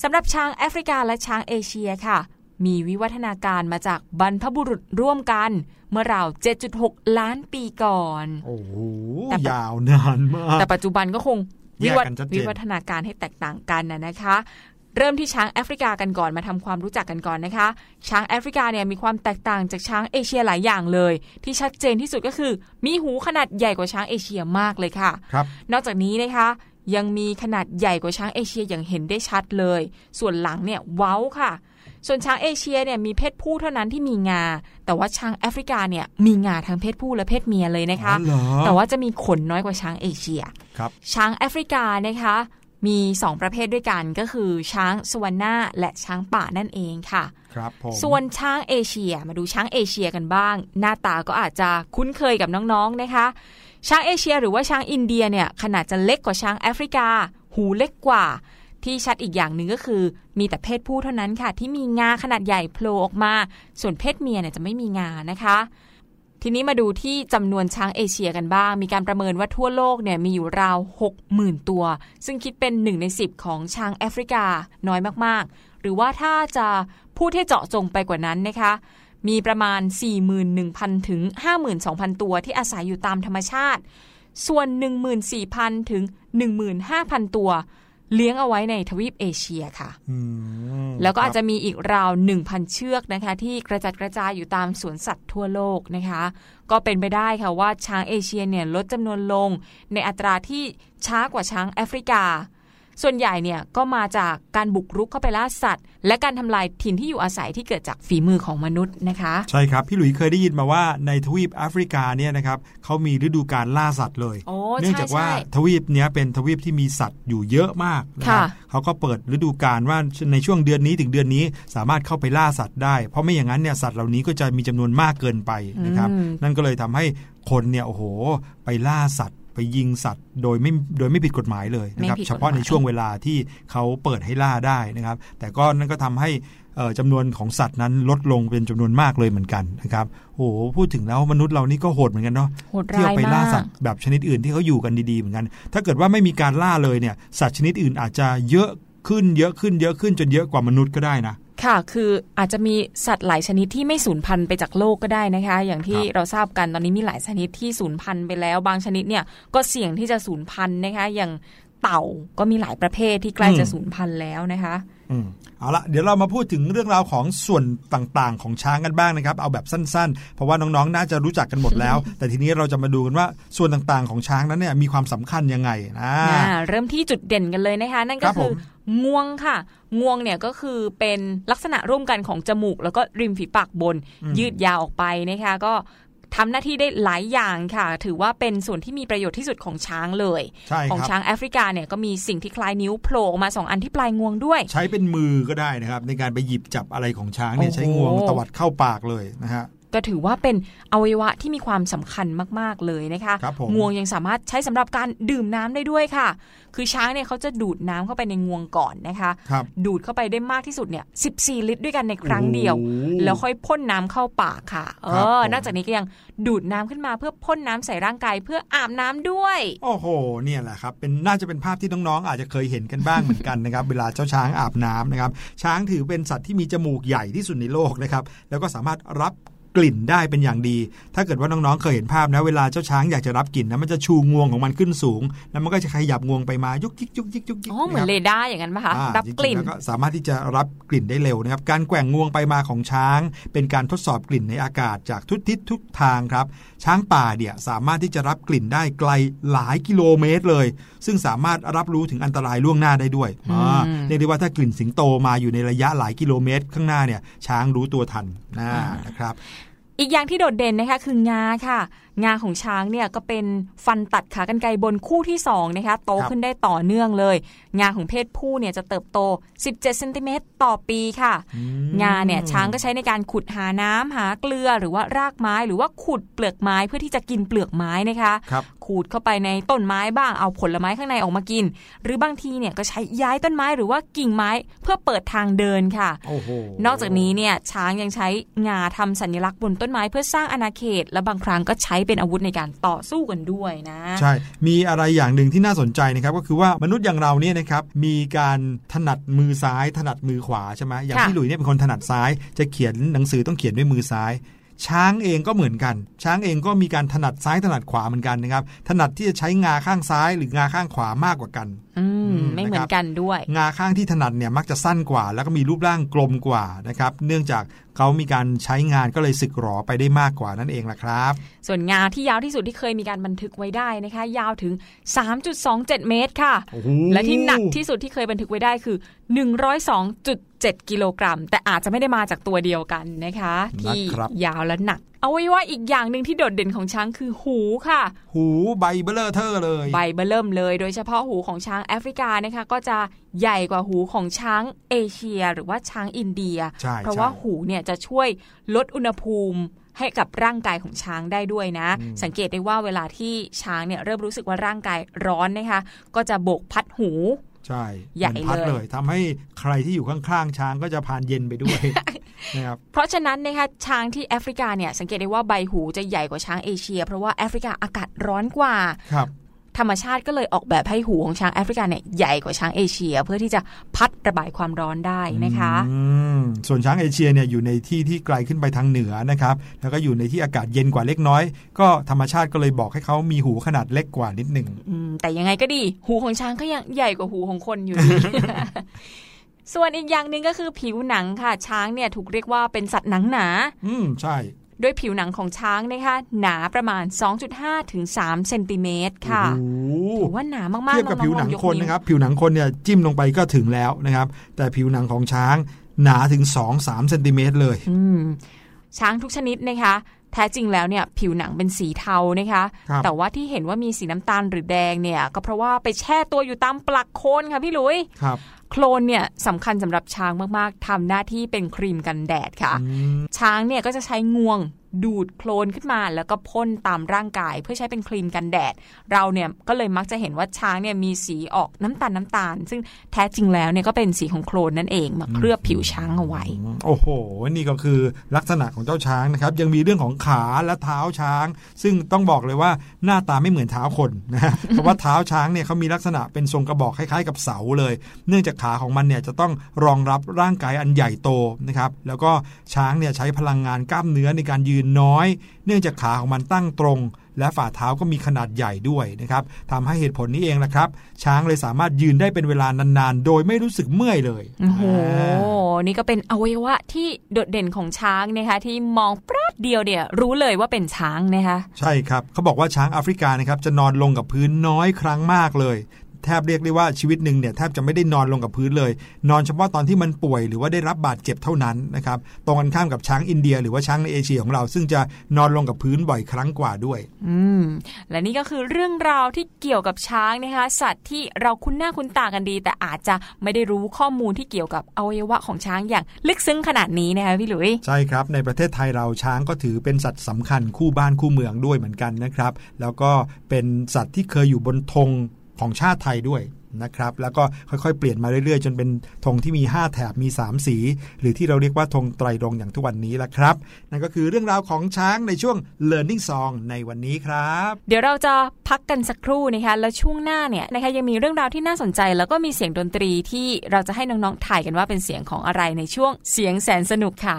สำหรับช้างแอฟริกาและช้างเอเชียค่ะ มีวิวัฒนาการมาจากบรรพบุรุษร่วมกัน เมื่อราว 7.6 ล้านปีก่อน โอ้โหแต่ปะยาวนานมาก แต่ปัจจุบันก็คงวิวัฒแยกกันชัดเจนวิวัฒนาการให้แตกต่างกันนะนะคะ เริ่มที่ช้างแอฟริกากันก่อนมาทำความรู้จักกันก่อนนะคะ ช้างแอฟริกาเนี่ยมีความแตกต่างจากช้างเอเชียหลายอย่างเลย ที่ชัดเจนที่สุดก็คือ มีหูขนาดใหญ่กว่าช้างเอเชียมากเลยค่ะครับ นอกจากนี้นะคะยังมีขนาดใหญ่กว่าช้างเอเชียอย่างเห็นได้ชัดเลย ส่วนหลังเนี่ยเว้าค่ะ ส่วนช้างเอเชียเนี่ยมีเพศผู้เท่านั้นที่มีงา แต่ว่าช้างแอฟริกาเนี่ยมีงาทั้งเพศผู้และเพศเมียเลยนะคะอ๋อเหรอแต่ว่าจะมีขนน้อยกว่าช้างเอเชียครับช้างแอฟริกานะคะมี 2 ประเภทด้วยกันก็คือช้างสวานนาและช้างป่านั่นเองค่ะ ครับผมส่วนช้างเอเชียมาดูช้างเอเชียกันบ้าง หน้าตาก็อาจจะคุ้นเคยกับน้องๆนะคะ ช้างเอเชียหรือว่าช้างอินเดียเนี่ยขนาดจะเล็กกว่าช้างแอฟริกา หูเล็กกว่า ที่ชัดอีกอย่างหนึ่งก็คือ มีแต่เพศผู้เท่านั้นค่ะ ที่มีงาขนาดใหญ่โผล่ออกมา ส่วนเพศเมียเนี่ยจะไม่มีงานะคะทีนี้มาดูที่จำนวนช้างเอเชียกันบ้าง มีการประเมินว่าทั่วโลกเนี่ยมีอยู่ราว 60,000 ตัว ซึ่งคิดเป็น 1 ใน 10 ของช้างแอฟริกาน้อยมากๆ หรือว่าถ้าจะพูดให้เจาะจงไปกว่านั้นนะคะ มีประมาณ 41,000 ถึง 52,000 ตัวที่อาศัยอยู่ตามธรรมชาติ ส่วน 14,000 ถึง 15,000 ตัว เลี้ยงเอาไว้ในทวีปเอเชียค่ะอืมแล้วก็อาจคจะรับมีอีกราว 1,000 เชือกนะคะ ที่กระจัดกระจายอยู่ตามสวนสัตว์ทั่วโลกนะคะ ก็เป็นไปได้ค่ะว่าช้างเอเชียเนี่ยลดจำนวนลง ในอัตราที่ช้ากว่าช้างแอฟริกา ส่วนใหญ่เนี่ยก็มาจากการบุกรุกเข้าไปล่าสัตว์ และการทำลายถิ่นที่อยู่อาศัยที่เกิดจากฝีมือของมนุษย์นะคะ ใช่ครับ พี่หลุยส์เคยได้ยินมาว่าในทวีปแอฟริกาเนี่ยนะครับเขามีฤดูการล่าสัตว์เลยโอ้เนื่องจากว่าใช่ใช่ทวีปเนี้ยเป็นทวีปที่มีสัตว์อยู่เยอะมากนะครัค่ะบเขาก็เปิดฤดูกาลว่าในช่วงเดือนนี้ถึงเดือนนี้สามารถเข้าไปล่าสัตว์ได้ เพราะไม่อย่างนั้นเนี่ยสัตว์เหล่านี้ก็จะมีจำนวนมากเกินไปนะครับอืมนั่นก็เลยทำให้คนเนี่ยโอ้โห ไปล่าสัตว์ ไปยิงสัตว์ โดยไม่โดยไม่ผิดกฎหมายเลยนะครับไม่ผิดกฎหมายเฉพาะในช่วงเวลาที่เขาเปิดให้ล่าได้นะครับ แต่ก็นั่นก็ทำให้เอ่อจำนวนของสัตว์นั้นลดลงเป็นจำนวนมากเลยเหมือนกันนะครับโอ้โหพูดถึงแล้วมนุษย์เรานี่ก็โหดเหมือนกันเนาะโหดที่ร้าเอายไปล่ามากสัตว์แบบชนิดอื่นที่เขาอยู่กันดีๆเหมือนกัน ถ้าเกิดว่าไม่มีการล่าเลยเนี่ยสัตว์ชนิดอื่นอาจจะเยอะขึ้นเยอะขึ้นเยอะขึ้นจนเยอะกว่ามนุษย์ก็ได้นะ ค่ะ คืออาจจะมีสัตว์หลายชนิดที่ไม่สูญพันธุ์ไปจากโลกก็ได้นะคะ อย่างที่ครับเราทราบกันตอนนี้มีหลายชนิดที่สูญพันธุ์ไปแล้ว บางชนิดเนี่ยก็เสี่ยงที่จะสูญพันธุ์นะคะ อย่างเต่าก็มีหลายประเภทที่ใกล้จะสูญพันธุ์แล้วนะคะอืมเอาละเดี๋ยวเรามาพูดถึงเรื่องราวของส่วนต่างๆ ของช้างกันบ้างนะครับ เอาแบบสั้นๆ เพราะว่าน้องๆ น่าจะรู้จักกันหมดแล้ว แต่ทีนี้เราจะมาดูกันว่าส่วนต่างๆ ของช้างนั้นเนี่ยมีความสำคัญยังไงนะอ่าเริ่มที่จุดเด่นกันเลยนะคะ นั่นคก็รับคือผม งวงค่ะ งวงเนี่ยก็คือเป็นลักษณะร่วมกันของจมูก แล้วก็ริมฝีปากบน ยืดยาวออกไปนะคะ ก็ทำหน้าที่ได้หลายอย่างค่ะ ถือว่าเป็นส่วนที่มีประโยชน์ที่สุดของช้างเลยใช่ของครับช้างแอฟริกาเนี่ยก็มีสิ่งที่คล้ายนิ้วโผล่ออกมาสองอันที่ปลายงวงด้วย ใช้เป็นมือก็ได้นะครับ ในการไปหยิบจับอะไรของช้างเนี่ยโอ้โหใช้งวงตวัดเข้าปากเลยนะฮะ ก็ถือว่าเป็นอวัยวะที่มีความสำคัญมากๆเลยนะคะครับผมงวงยังสามารถใช้สำหรับการดื่มน้ำได้ด้วยค่ะ คือช้างเนี่ยเขาจะดูดน้ำเข้าไปในงวงก่อนนะคะครับดูดเข้าไปได้มากที่สุดเนี่ย14 ลิตรด้วยกันในครั้งเดียวโอ้โหแล้วค่อยพ่นน้ำเข้าปากค่ะเอครับอผมนอกจากนี้ก็ยังดูดน้ำขึ้นมาเพื่อพ่นน้ำใส่ร่างกายเพื่ออาบน้ำด้วย โอ้โห เนี่ยแหละครับเป็นน่าจะเป็นภาพที่น้องๆอาจจะเคยเห็นกันบ้างเหมือนกันนะครับ เวลาเจ้าช้างอาบน้ำนะครับ ช้างถือเป็นสัตว์ที่มีจมูกใหญ่ที่สุดในโลกนะครับ แล้วก็สามารถรับ กลิ่นได้เป็นอย่างดี ถ้าเกิดว่าน้องๆเคยเห็นภาพนะเวลาเจ้าช้างอยากจะรับกลิ่นนะมันจะชูงวงของมันขึ้นสูง แล้วมันก็จะขยับงวงไปมายุกยิกยุกยิกยุกยิกอ๋อเหมือนนะคเรรับดาร์อย่างนั้นปะคะอ่ารับจงๆกลิ่นแล้วก็สามารถที่จะรับกลิ่นได้เร็วนะครับ การแกว่งงวงไปมาของช้าง เป็นการทดสอบกลิ่นในอากาศจากทุกทิศทุกทางครับ ช้างป่าเนี่ยสามารถที่จะรับกลิ่นได้ไกลหลายกิโลเมตรเลย ซึ่งสามารถรับรู้ถึงอันตรายล่วงหน้าได้ด้วยอ่าเรียกได้ว่าถ้ากลิ่นสิงโตมาอยู่ในระยะหลายกิโลเมตร ข้างหน้าเนี่ยช้างรู้ตัวทันนะนะครับ อีกอย่างที่โดดเด่นนะคะคืองาค่ะ งาของช้างเนี่ยก็เป็นฟันตัดขากรรไกรบนคู่ที่สองนะคะโตครับขึ้นได้ต่อเนื่องเลย งาของเพศผู้เนี่ยจะเติบโต 17เซนติเมตรต่อปีค่ะ งาเนี่ยช้างก็ใช้ในการขุดหาน้ำหาเกลือหรือว่ารากไม้หรือว่าขุดเปลือกไม้เพื่อที่จะกินเปลือกไม้นะคะครับขูดเข้าไปในต้นไม้บ้างเอาผลไม้ข้างในออกมากิน หรือบางทีเนี่ยก็ใช้ย้ายต้นไม้หรือว่ากิ่งไม้เพื่อเปิดทางเดินค่ะโอ้โหนอกจากนี้เนี่ยช้างยังใช้งาทำสัญลักษณ์บนต้นไม้เพื่อสร้างอาณาเขต และบางครั้งก็ใช้เป็นอาวุธในการต่อสู้กันด้วยนะ ใช่ มีอะไรอย่างหนึ่งที่น่าสนใจนะครับก็คือว่ามนุษย์อย่างเราเนี่ยนะครับมีการถนัดมือซ้าย ถนัดมือขวาใช่ไหมอย่างค่ะพี่หลุยเนี่ยเป็นคนถนัดซ้าย จะเขียนหนังสือต้องเขียนด้วยมือซ้าย ช้างเองก็เหมือนกัน ช้างเองก็มีการถนัดซ้ายถนัดขวาเหมือนกันนะครับ ถนัดที่จะใช้งาข้างซ้าย หรืองาข้างขวามากกว่ากันอืมอืมไม่เหมือนกันด้วย งาข้างที่ถนัดเนี่ยมักจะสั้นกว่า แล้วก็มีรูปร่างกลมกว่านะครับ เนื่องจากเขามีการใช้งานก็เลยสึกหรอไปได้มากกว่านั่นเองล่ะครับ ส่วนงาที่ยาวที่สุดที่เคยมีการบันทึกไว้ได้นะคะ ยาวถึง 3.27 เมตรค่ะโอ้โหและที่หนักที่สุดที่เคยบันทึกไว้ได้คือ 102.7 กิโลกรัม แต่อาจจะไม่ได้มาจากตัวเดียวกันนะคะ ที่นะครับยาวและหนักเอาไว้ว่าอีกอย่างหนึ่งที่โดดเด่นของช้างคือหูค่ะ หูใบเบลเลอร์เทอร์เลย ใบเบ้อเริ่มเลย โดยเฉพาะหูของช้างแอฟริกานะคะ ก็จะใหญ่กว่าหูของช้างเอเชีย หรือว่าช้างอินเดียใช่เพราะว่าใช่หูเนี่ยจะช่วยลดอุณหภูมิให้กับร่างกายของช้างได้ด้วยนะอืมสังเกตได้ว่าเวลาที่ช้างเนี่ยเริ่มรู้สึกว่าร่างกายร้อนนะคะ ก็จะโบกพัดหู ใช่ใหญ่มันพัดเลยเลยทำให้ใครที่อยู่ข้างๆ ช้างก็จะพานเย็นไปด้วยนะครับเพราะฉะนั้นนะคะช้างที่แอฟริกาเนี่ยสังเกตได้ว่าใบหูจะใหญ่กว่าช้างเอเชีย เพราะว่าแอฟริกาอากาศร้อนกว่าครับ ธรรมชาติก็เลยออกแบบให้หูของช้างแอฟริกาเนี่ยใหญ่กว่าช้างเอเชีย เพื่อที่จะพัดระบายความร้อนได้นะคะอืมส่วนช้างเอเชียเนี่ยอยู่ในที่ที่ไกลขึ้นไปทางเหนือนะครับแล้วก็อยู่ในที่อากาศเย็นกว่าเล็กน้อย ก็ธรรมชาติก็เลยบอกให้เขามีหูขนาดเล็กกว่านิดหนึ่งอืมแต่ยังไงก็ดี หูของช้างก็ยังใหญ่กว่าหูของคนอยู่ดีส่วนอีกอย่างหนึ่งก็คือผิวหนังค่ะ ช้างเนี่ยถูกเรียกว่าเป็นสัตว์หนังหนา อืมใช่ โดยผิวหนังของช้างนะคะหนาประมาณ 2.5 ถึง 3 เซนติเมตรค่ะโอ้โหถือว่าหนามากๆเทียบกับองๆผิวหนังลอยกคนวนะครับผิวหนังคนเนี่ยจิ้มลงไปก็ถึงแล้วนะครับ แต่ผิวหนังของช้างหนาถึง 2-3 เซนติเมตรเลยอืมช้างทุกชนิดนะคะแท้จริงแล้วเนี่ยผิวหนังเป็นสีเทานะคะครับแต่ว่าที่เห็นว่ามีสีน้ำตาลหรือแดงเนี่ย ก็เพราะว่าไปแช่ตัวอยู่ตามปลักโคลนค่ะพี่หลุยครับ โคลนเนี่ยสำคัญสำหรับช้างมากๆทำหน้าที่เป็นครีมกันแดดค่ะอืมช้างเนี่ยก็จะใช้งวง ดูดโคลนขึ้นมา แล้วก็พ่นตามร่างกาย เพื่อใช้เป็นครีมกันแดด เราเนี่ยก็เลยมักจะเห็นว่าช้างเนี่ยมีสีออกน้ำตาลน้ำตาล ซึ่งแท้จริงแล้วเนี่ยก็เป็นสีของโคลนนั่นเองมาเคลือบผิวช้างเอาไว้ โอ้โห นี่ก็คือลักษณะของเจ้าช้างนะครับ ยังมีเรื่องของขาและเท้าช้าง ซึ่งต้องบอกเลยว่าหน้าตาไม่เหมือนเท้าคนนะเพราะว่าเท้าช้างเนี่ยเขามีลักษณะเป็นทรงกระบอกคล้ายๆกับเสาเลย เนื่องจากขาของมันเนี่ยจะต้องรองรับร่างกายอันใหญ่โตนะครับแล้วก็ช้างเนี่ยใช้พลังงานกล้ามเนื้อในการยืนน้อย เนื่องจากขาของมันตั้งตรง และฝ่าเท้าก็มีขนาดใหญ่ด้วยนะครับทำให้เหตุผลนี้เองแหละครับ ช้างเลยสามารถยืนได้เป็นเวลานานๆ โดยไม่รู้สึกเมื่อยเลยโอ้โหอ่านี่ก็เป็นอวัยวะที่โดดเด่นของช้างนะคะที่มองปราดเดียวเนี่ยรู้เลยว่าเป็นช้างนะคะใช่ครับเขาบอกว่าช้างแอฟริกานะครับจะนอนลงกับพื้นน้อยครั้งมากเลย แทบเรียกได้ว่าชีวิตหนึ่งเนี่ยแทบจะไม่ได้นอนลงกับพื้นเลย นอนเฉพาะตอนที่มันป่วยหรือว่าได้รับบาดเจ็บเท่านั้นนะครับตรงกันข้ามกับช้างอินเดีย หรือว่าช้างในเอเชียของเรา ซึ่งจะนอนลงกับพื้นบ่อยครั้งกว่าด้วย อืมและนี่ก็คือเรื่องราวที่เกี่ยวกับช้างนะคะ สัตว์ที่เราคุ้นหน้าคุ้นตากันดี แต่อาจจะไม่ได้รู้ข้อมูลที่เกี่ยวกับอวัยวะของช้างอย่างลึกซึ้งขนาดนี้นะคะพี่หลุยใช่ครับ ในประเทศไทยเราช้างก็ถือเป็นสัตว์สำคัญคู่บ้านคู่เมืองด้วยเหมือนกันนะครับ แล้วก็เป็นสัตว์ที่เคยอยู่บนธง ของชาติไทยด้วยนะครับ แล้วก็ค่อยๆ เปลี่ยนมาเรื่อยๆ จนเป็นธงที่มี 5 แถบมี 3 สี หรือที่เราเรียกว่าธงไตรรงอย่างทุกวันนี้ละครับ นั่นก็คือเรื่องราวของช้างในช่วง Learning Song ในวันนี้ครับ เดี๋ยวเราจะพักกันสักครู่นะคะ แล้วช่วงหน้าเนี่ยนะคะยังมีเรื่องราวที่น่าสนใจ แล้วก็มีเสียงดนตรีที่เราจะให้น้องๆถ่ายกันว่าเป็นเสียงของอะไรในช่วงเสียงแสนสนุกค่ะ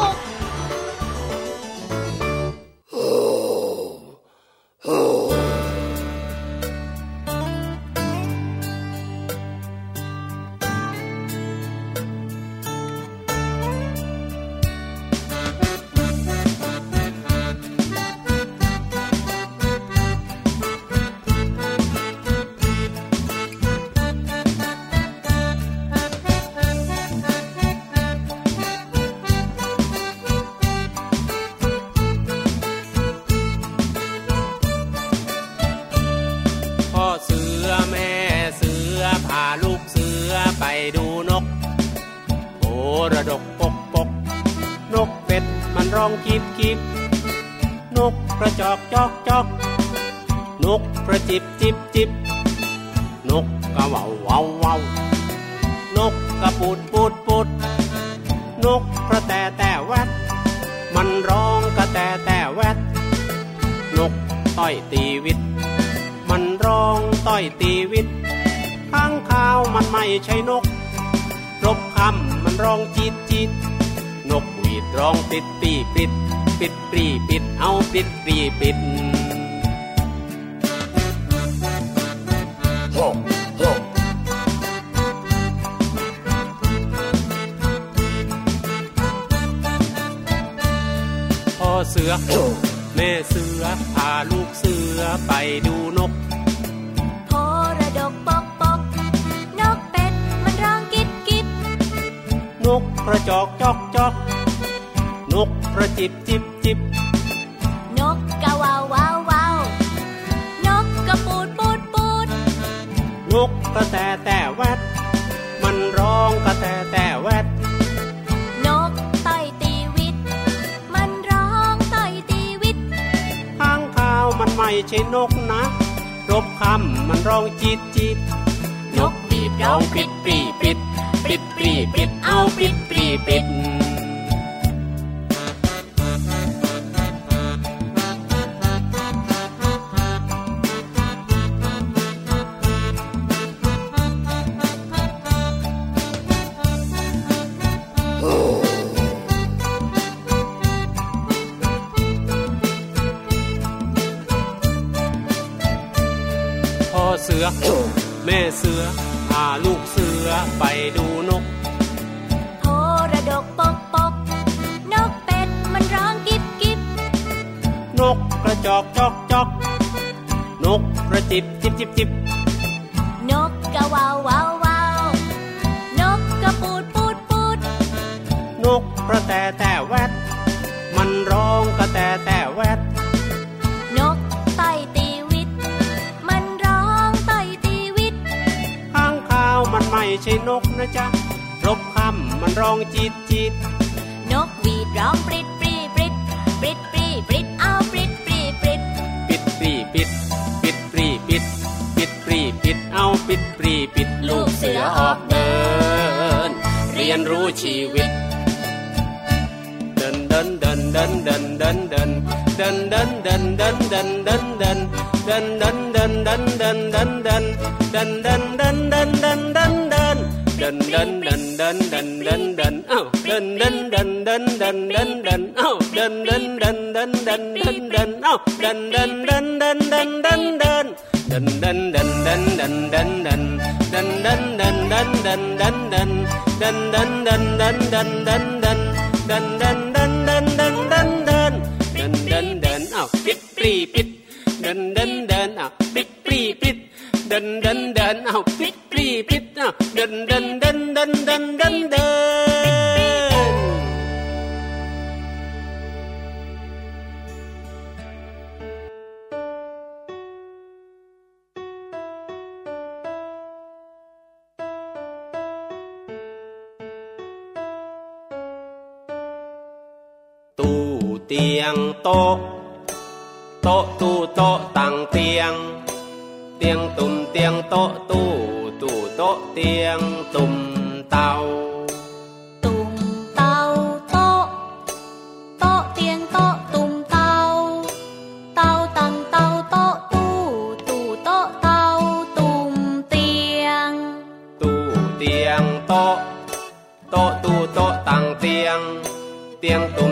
ุก ก็แต่แต่แวดมันร้องก็แต่แต่แวดนกไตตีวิต มันร้องไตตีวิตข้างข่าวมันไม่ใช่นกนะ รบคำมันร้องจิตจิต นกปีบร้องปิดปีปิด ปิดปีปิดเอาปิดปีปิด Dun dun dun dun dun dun dun. Dun dun dun dun dun dun dun. dan oh Dun dun dun dun dun dun dun. oh Dun dun dun dun dun dun dun. oh Dun dun dun dun dun dun dun. Dun dun dun dun dun dun dun. Dun dun dun dun dun dun dun. Dun dun dun dun dun dun dun. đần đần đần. Học pít pi pít đần đần đần đần đần đần đần. Tu tiếng to, to tu to tăng tiếng tiếng tùm tiếng tố tù tù tố tiếng tùm tàu. Tùm tàu tố tố tiếng tố tùm tàu. Tàu tăng tàu tù tù tố tàu tùm tiếng. Tù tiếng tố tố tù tố tăng tiếng tiếng tùm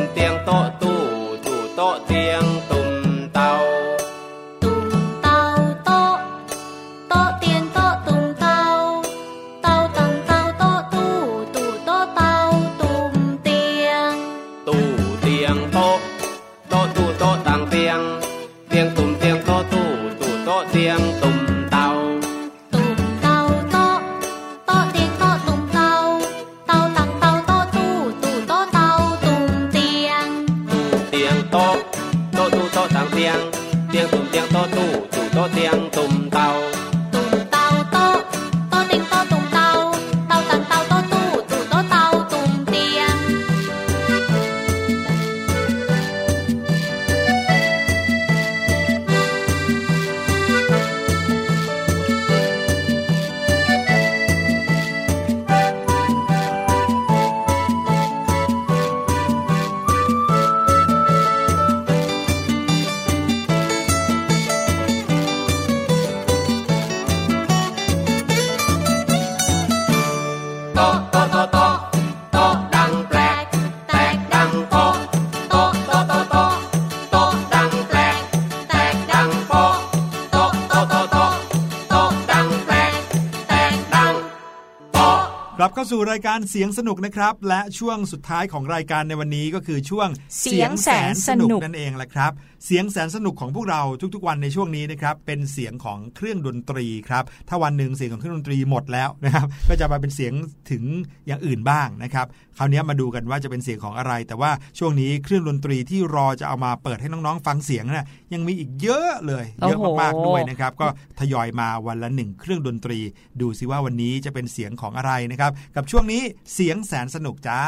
รายการเสียงสนุกนะครับ และช่วงสุดท้ายของรายการในวันนี้ก็คือช่วงเสียงแสนสนุกนั่นเองแหละครับ เสียงแสนสนุกของพวกเราทุกๆ วันในช่วงนี้นะครับเป็นเสียงของเครื่องดนตรีครับถ้าวันหนึ่งเสียงของเครื่องดนตรีหมดแล้วนะครับก็จะมาเป็นเสียงถึงอย่างอื่นบ้างนะครับคราวนี้มาดูกันว่าจะเป็นเสียงของอะไร แต่ว่าช่วงนี้เครื่องดนตรีที่รอจะเอามาเปิดให้น้องๆ ฟังเสียงน่ะยังมีอีกเยอะเลยเยอะมากๆด้วยนะครับก็ทยอยมาวันละหนึ่งเครื่องดนตรี ดูซิว่าวันนี้จะเป็นเสียงของอะไรนะครับกับช่วงนี้เสียงแสนสนุกจ้า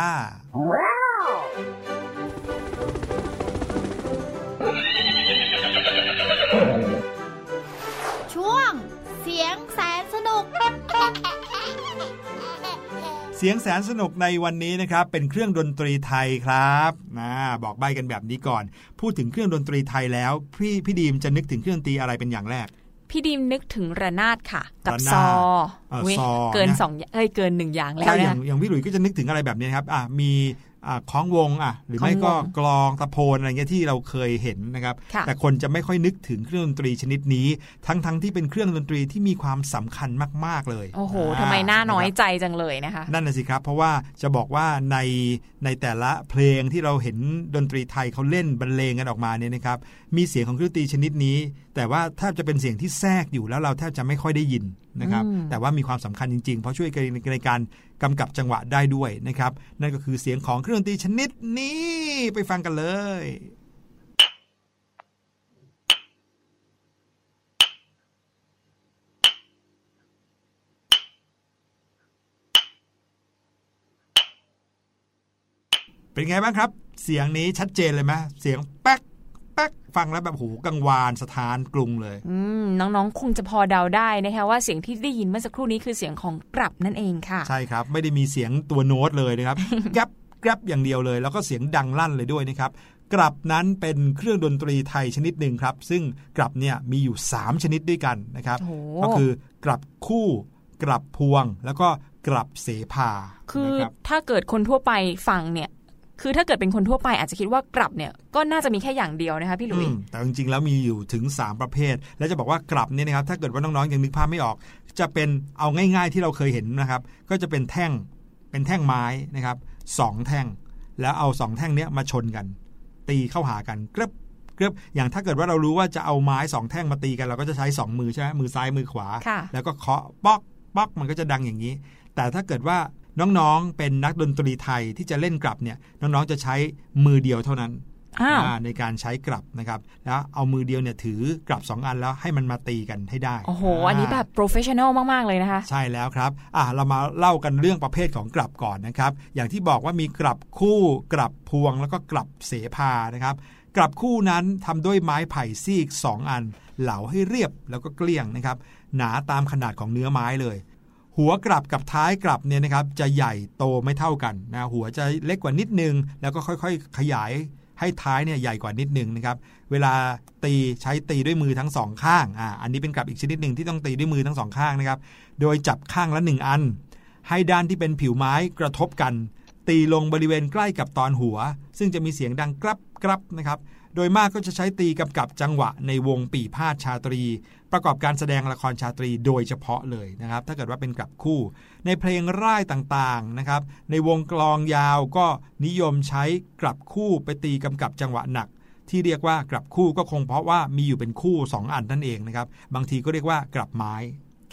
ช่วงเสียงแสนสนุก เสียงแสนสนุกในวันนี้นะครับ เป็นเครื่องดนตรีไทยครับนะบอกใบกันแบบนี้ก่อน พูดถึงเครื่องดนตรีไทยแล้ว พี่พี่ดีมจะนึกถึงเครื่องดนตรีอะไรเป็นอย่างแรก พี่ดิมนึกถึงระนาดค่ะ กับระนาดซอเออเว้ยซอเกินนะสองเอ้ยเกินหนึ่งอย่างแล้วใช่อย่างนะอย่างพี่หลุยส์ก็จะนึกถึงอะไรแบบนี้ครับอะมีอะคล้องวงอะหรือไม่คล้ก็องวงกลองตะโพนอะไรเงี้ยที่เราเคยเห็นนะครับค่ะแต่คนจะไม่ค่อยนึกถึงเครื่องดนตรีชนิดนี้ ทั้งๆทที่เป็นเครื่องดนตรีที่มีความสำคัญมาก ๆเลย โอ้โหอ่ทำไมหน้าน้อยะครับใจจังเลยนะคะ นั่นน่ะสิครับ เพราะว่าจะบอกว่าในในแต่ละเพลงที่เราเห็นดนตรีไทยเขาเล่นบรรเลงกันออกมาเนี่ยนะครับมีเสียงของเครื่องดนตรีชนิดนี้แต่ว่าแทบจะเป็นเสียงที่แทรกอยู่แล้วเราแทบจะไม่ค่อยได้ยินนะครับอืมแต่ว่ามีความสำคัญจริง ๆ เพราะช่วยกันในการกำกับจังหวะได้ด้วยนะครับ นั่นก็คือเสียงของเครื่องดนตรีชนิดนี้ไปฟังกันเลยเป็นไงบ้างครับ เสียงนี้ชัดเจนเลยไหมเสียงแป๊ก แป๊กฟังแล้วแบบโหกังวานสถานกรุงเลย อืมน้องๆ คงจะพอเดาได้นะคะว่าเสียงที่ได้ยินเมื่อสักครู่นี้คือเสียงของกลับนั่นเองค่ะ ใช่ครับ ไม่ได้มีเสียงตัวโน้ตเลยนะครับแกรบแกรบอย่างเดียวเลย แล้วก็เสียงดังลั่นเลยด้วยนะครับกลับนั้นเป็นเครื่องดนตรีไทยชนิดหนึ่งครับ ซึ่งกลับเนี่ยมีอยู่ 3 ชนิดด้วยกันนะครับโอ้โหก็คือกลับคู่ กลับพวง แล้วก็กลับเสภาคือนะครับถ้าเกิดคนทั่วไปฟังเนี่ย คือถ้าเกิดเป็นคนทั่วไปอาจจะคิดว่ากลับเนี่ยก็น่าจะมีแค่อย่างเดียวนะคะพี่หลุยอืมแต่จริงๆแล้วมีอยู่ถึง 3 ประเภท และจะบอกว่ากลับเนี่ยนะครับถ้าเกิดว่าน้องๆยังนึกภาพไม่ออก จะเป็นเอาง่าย ๆ ที่เราเคยเห็นนะครับ ก็จะเป็นแท่งเป็นแท่งไม้นะครับสองแท่ง แล้วเอาสองแท่งเนี้ยมาชนกัน ตีเข้าหากันกรึบกรึบอย่างถ้าเกิดว่าเรารู้ว่าจะเอาไม้สองแท่งมาตีกัน เราก็จะใช้สองมือใช่ไหมมือซ้ายมือขวาค่ะแล้วก็เคาะป๊อกป๊อกมันก็จะดังอย่างนี้ แต่ถ้าเกิดว่า น้องๆ เป็นนักดนตรีไทยที่จะเล่นกลับเนี่ยน้องๆจะใช้มือเดียวเท่านั้นอ้าวอ่าในการใช้กลับนะครับ แล้วเอามือเดียวเนี่ยถือกลับ 2 อันแล้วให้มันมาตีกันให้ได้โอ้โหอันนี้แบบ professional มาก ๆ เลยนะคะ ใช่แล้วครับอะเรามาเล่ากันเรื่องประเภทของกลับก่อนนะครับ อย่างที่บอกว่ามีกลับคู่กลับพวงแล้วก็กลับเสภานะครับกลับคู่นั้นทำด้วยไม้ไผ่ซีก 2 อัน เหลาให้เรียบแล้วก็เกลี้ยงนะครับหนาตามขนาดของเนื้อไม้เลย หัวกลับกับท้ายกลับเนี่ยนะครับจะใหญ่โตไม่เท่ากันนะหัวจะเล็กกว่านิดนึง แล้วก็ค่อยๆ ขยายให้ท้ายเนี่ยใหญ่กว่านิดนึงนะครับเวลาตีใช้ตีด้วยมือทั้งสองข้างอ่าอันนี้เป็นกลับอีกชนิดหนึ่งที่ต้องตีด้วยมือทั้งสองข้างนะครับโดยจับข้างละหนึ่งอัน ให้ด้านที่เป็นผิวไม้กระทบกัน ตีลงบริเวณใกล้กับตอนหัว ซึ่งจะมีเสียงดังกรับกรับนะครับโดยมากก็จะใช้ตีกำกับจังหวะในวงปีพาดชาตรี ประกอบการแสดงละครชาตรีโดยเฉพาะเลยนะครับ ถ้าเกิดว่าเป็นกลับคู่ ในเพลงร่ายต่างๆนะครับ ในวงกลองยาวก็นิยมใช้กลับคู่ไปตีกำกับจังหวะหนัก ที่เรียกว่ากลับคู่ก็คงเพราะว่ามีอยู่เป็นคู่ 2 อันนั่นเองนะครับ บางทีก็เรียกว่ากลับไม้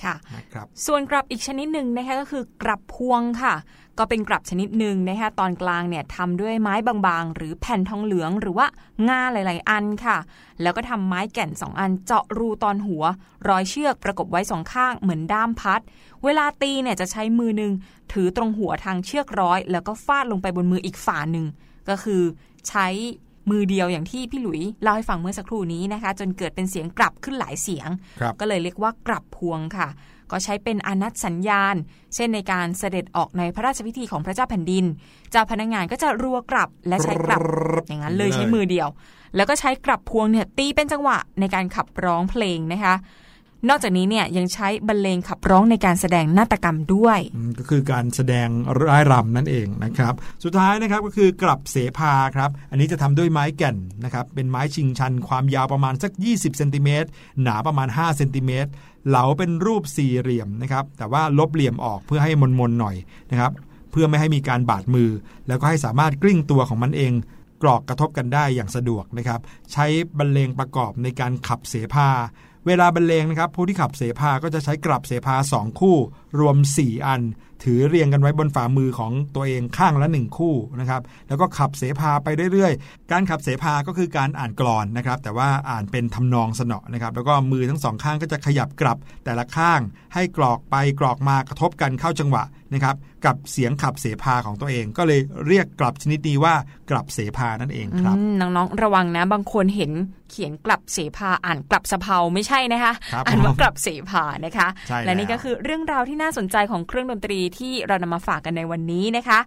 ค่ะนะครับส่วนกลับอีกชนิดหนึ่งนะคะก็คือกลับพวงค่ะ ก็เป็นกลับชนิดหนึ่งนะคะตอนกลางเนี่ยทำด้วยไม้บางๆ หรือแผ่นทองเหลืองหรือว่างาหลาย ๆ อันค่ะ แล้วก็ทำไม้แก่นสองอันเจาะรูตอนหัว ร้อยเชือกประกบไว้สองข้างเหมือนด้ามพัด เวลาตีเนี่ยจะใช้มือหนึ่งถือตรงหัวทางเชือกร้อย แล้วก็ฟาดลงไปบนมืออีกฝ่าหนึ่งก็คือใช้ มือเดียวอย่างที่พี่หลุยเล่าให้ฟังเมื่อสักครู่นี้นะคะ จนเกิดเป็นเสียงกลับขึ้นหลายเสียงครับก็เลยเรียกว่ากลับพวงค่ะ ก็ใช้เป็นอนัตสัญญาณ เช่นในการเสด็จออกในพระราชพิธีของพระเจ้าแผ่นดิน เจ้าพนักงานก็จะรัวกลับและใช้กลับอย่างนั้นเลยใช้มือเดียว แล้วก็ใช้กลับพวงเนี่ยตีเป็นจังหวะในการขับร้องเพลงนะคะ นอกจากนี้เนี่ยยังใช้บรรเลงขับร้องในการแสดงนาฏกรรมด้วย ก็คือการแสดงร่ายรำนั่นเองนะครับ สุดท้ายนะครับก็คือกลับเสพาครับ อันนี้จะทำด้วยไม้แก่นนะครับ เป็นไม้ชิงชัน ความยาวประมาณสัก 20เซนติเมตรหนาประมาณ5เซนติเมตรเหลาเป็นรูปสี่เหลี่ยมนะครับ แต่ว่าลบเหลี่ยมออกเพื่อให้มนๆหน่อยนะครับ เพื่อไม่ให้มีการบาดมือ แล้วก็ให้สามารถกลิ้งตัวของมันเองกรอกกระทบกันได้อย่างสะดวกนะครับ ใช้บรรเลงประกอบในการขับเสพา เวลาบรรเลงนะครับผู้ที่ขับเสพาก็จะใช้กลับเสพาสองคู่ รวม 4 อัน ถือเรียงกันไว้บนฝ่ามือของตัวเองข้างละ 1 คู่นะครับแล้วก็ขับเสพาไปเรื่อยๆ การขับเสพาก็คือการอ่านกลอนนะครับแต่ว่าอ่านเป็นทำนองสนอนะครับแล้วก็มือทั้งสองข้างก็จะขยับกลับแต่ละข้าง ให้กรอกไปกรอกมากระทบกันเข้าจังหวะนะครับ กับเสียงขับเสพาของตัวเอง ก็เลยเรียกกลับชนิดนี้ว่ากลับเสพานั่นเองครับอืมน้องๆระวังนะ บางคนเห็นเขียนกลับเสพาอ่านกลับสะเพาไม่ใช่นะคะครับอ่านว่ากลับเสพานะคะใช่แล้วและนี่ก็คือเรื่องราวที่น่าสนใจของเครื่องดนตรีที่เรานำมาฝากกันในวันนี้นะคะ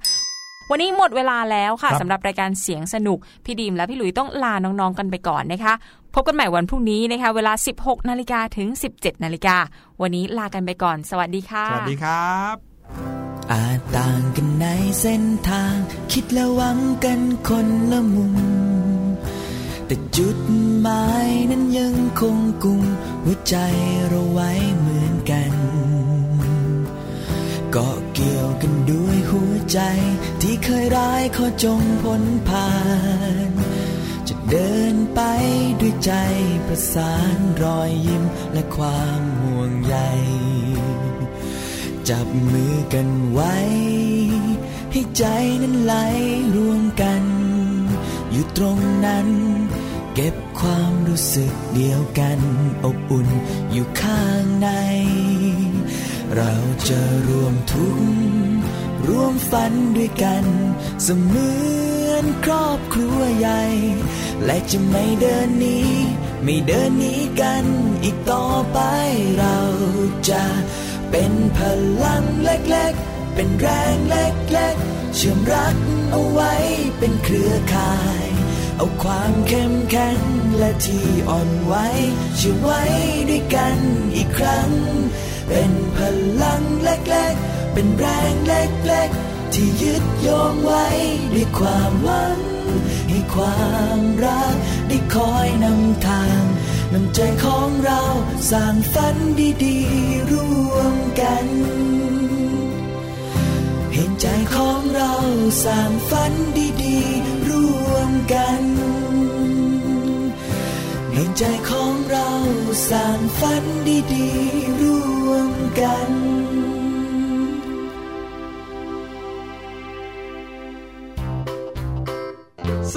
วันนี้หมดเวลาแล้วค่ะครับสำหรับรายการเสียงสนุก พี่ดีมและพี่หลุยต้องลาน้องๆกันไปก่อนนะคะ พบกันใหม่วันพรุ่งนี้นะคะ เวลา 16นาฬิกาถึง 17นาฬิกาวันนี้ลากันไปก่อน สวัสดีค่ะ สวัสดีครับ อาจต่างกันในเส้นทาง คิดและหวังกันคนละมุม แต่จุดหมายนั้นยังคงกุมหัวใจเราไว้เหมือนกันก็เกี่ยวกันด้วยหัวใจ ที่เคยร้ายขอจงพ้นผ่าน จะเดินไปด้วยใจประสานรอยยิ้มและความห่วงใย จับมือกันไว้ ให้ใจนั้นไหลรวมกัน อยู่ตรงนั้น เก็บความรู้สึกเดียวกัน อบอุ่นอยู่ข้างใน เราจะรวมทุกข์ร่วมฝันด้วยกัน เสมือนครอบครัวใหญ่ และจะไม่เดินหนี้ไม่เดินหนีกันอีกต่อไปเราจะ เป็นพลังเล็กๆ เป็นแรงเล็กๆ เชื่อมรักเอาไว้เป็นเครือข่าย เอาความเข้มแข็งและที่อ่อนไหวเชื่อไว้ด้วยกันอีกครั้ง เป็นพลังเล็กๆ เป็นแรงเล็กๆ ที่ยึดโยงไว้ด้วยความหวัง ให้ความรักได้คอยนำทาง น้ำใจของเราสร้างฝันดีๆร่วมกัน เห็นใจของเราสร้างฝันดีๆร่วมกัน เห็นใจของเราสร้างฝันดีๆร่วมกัน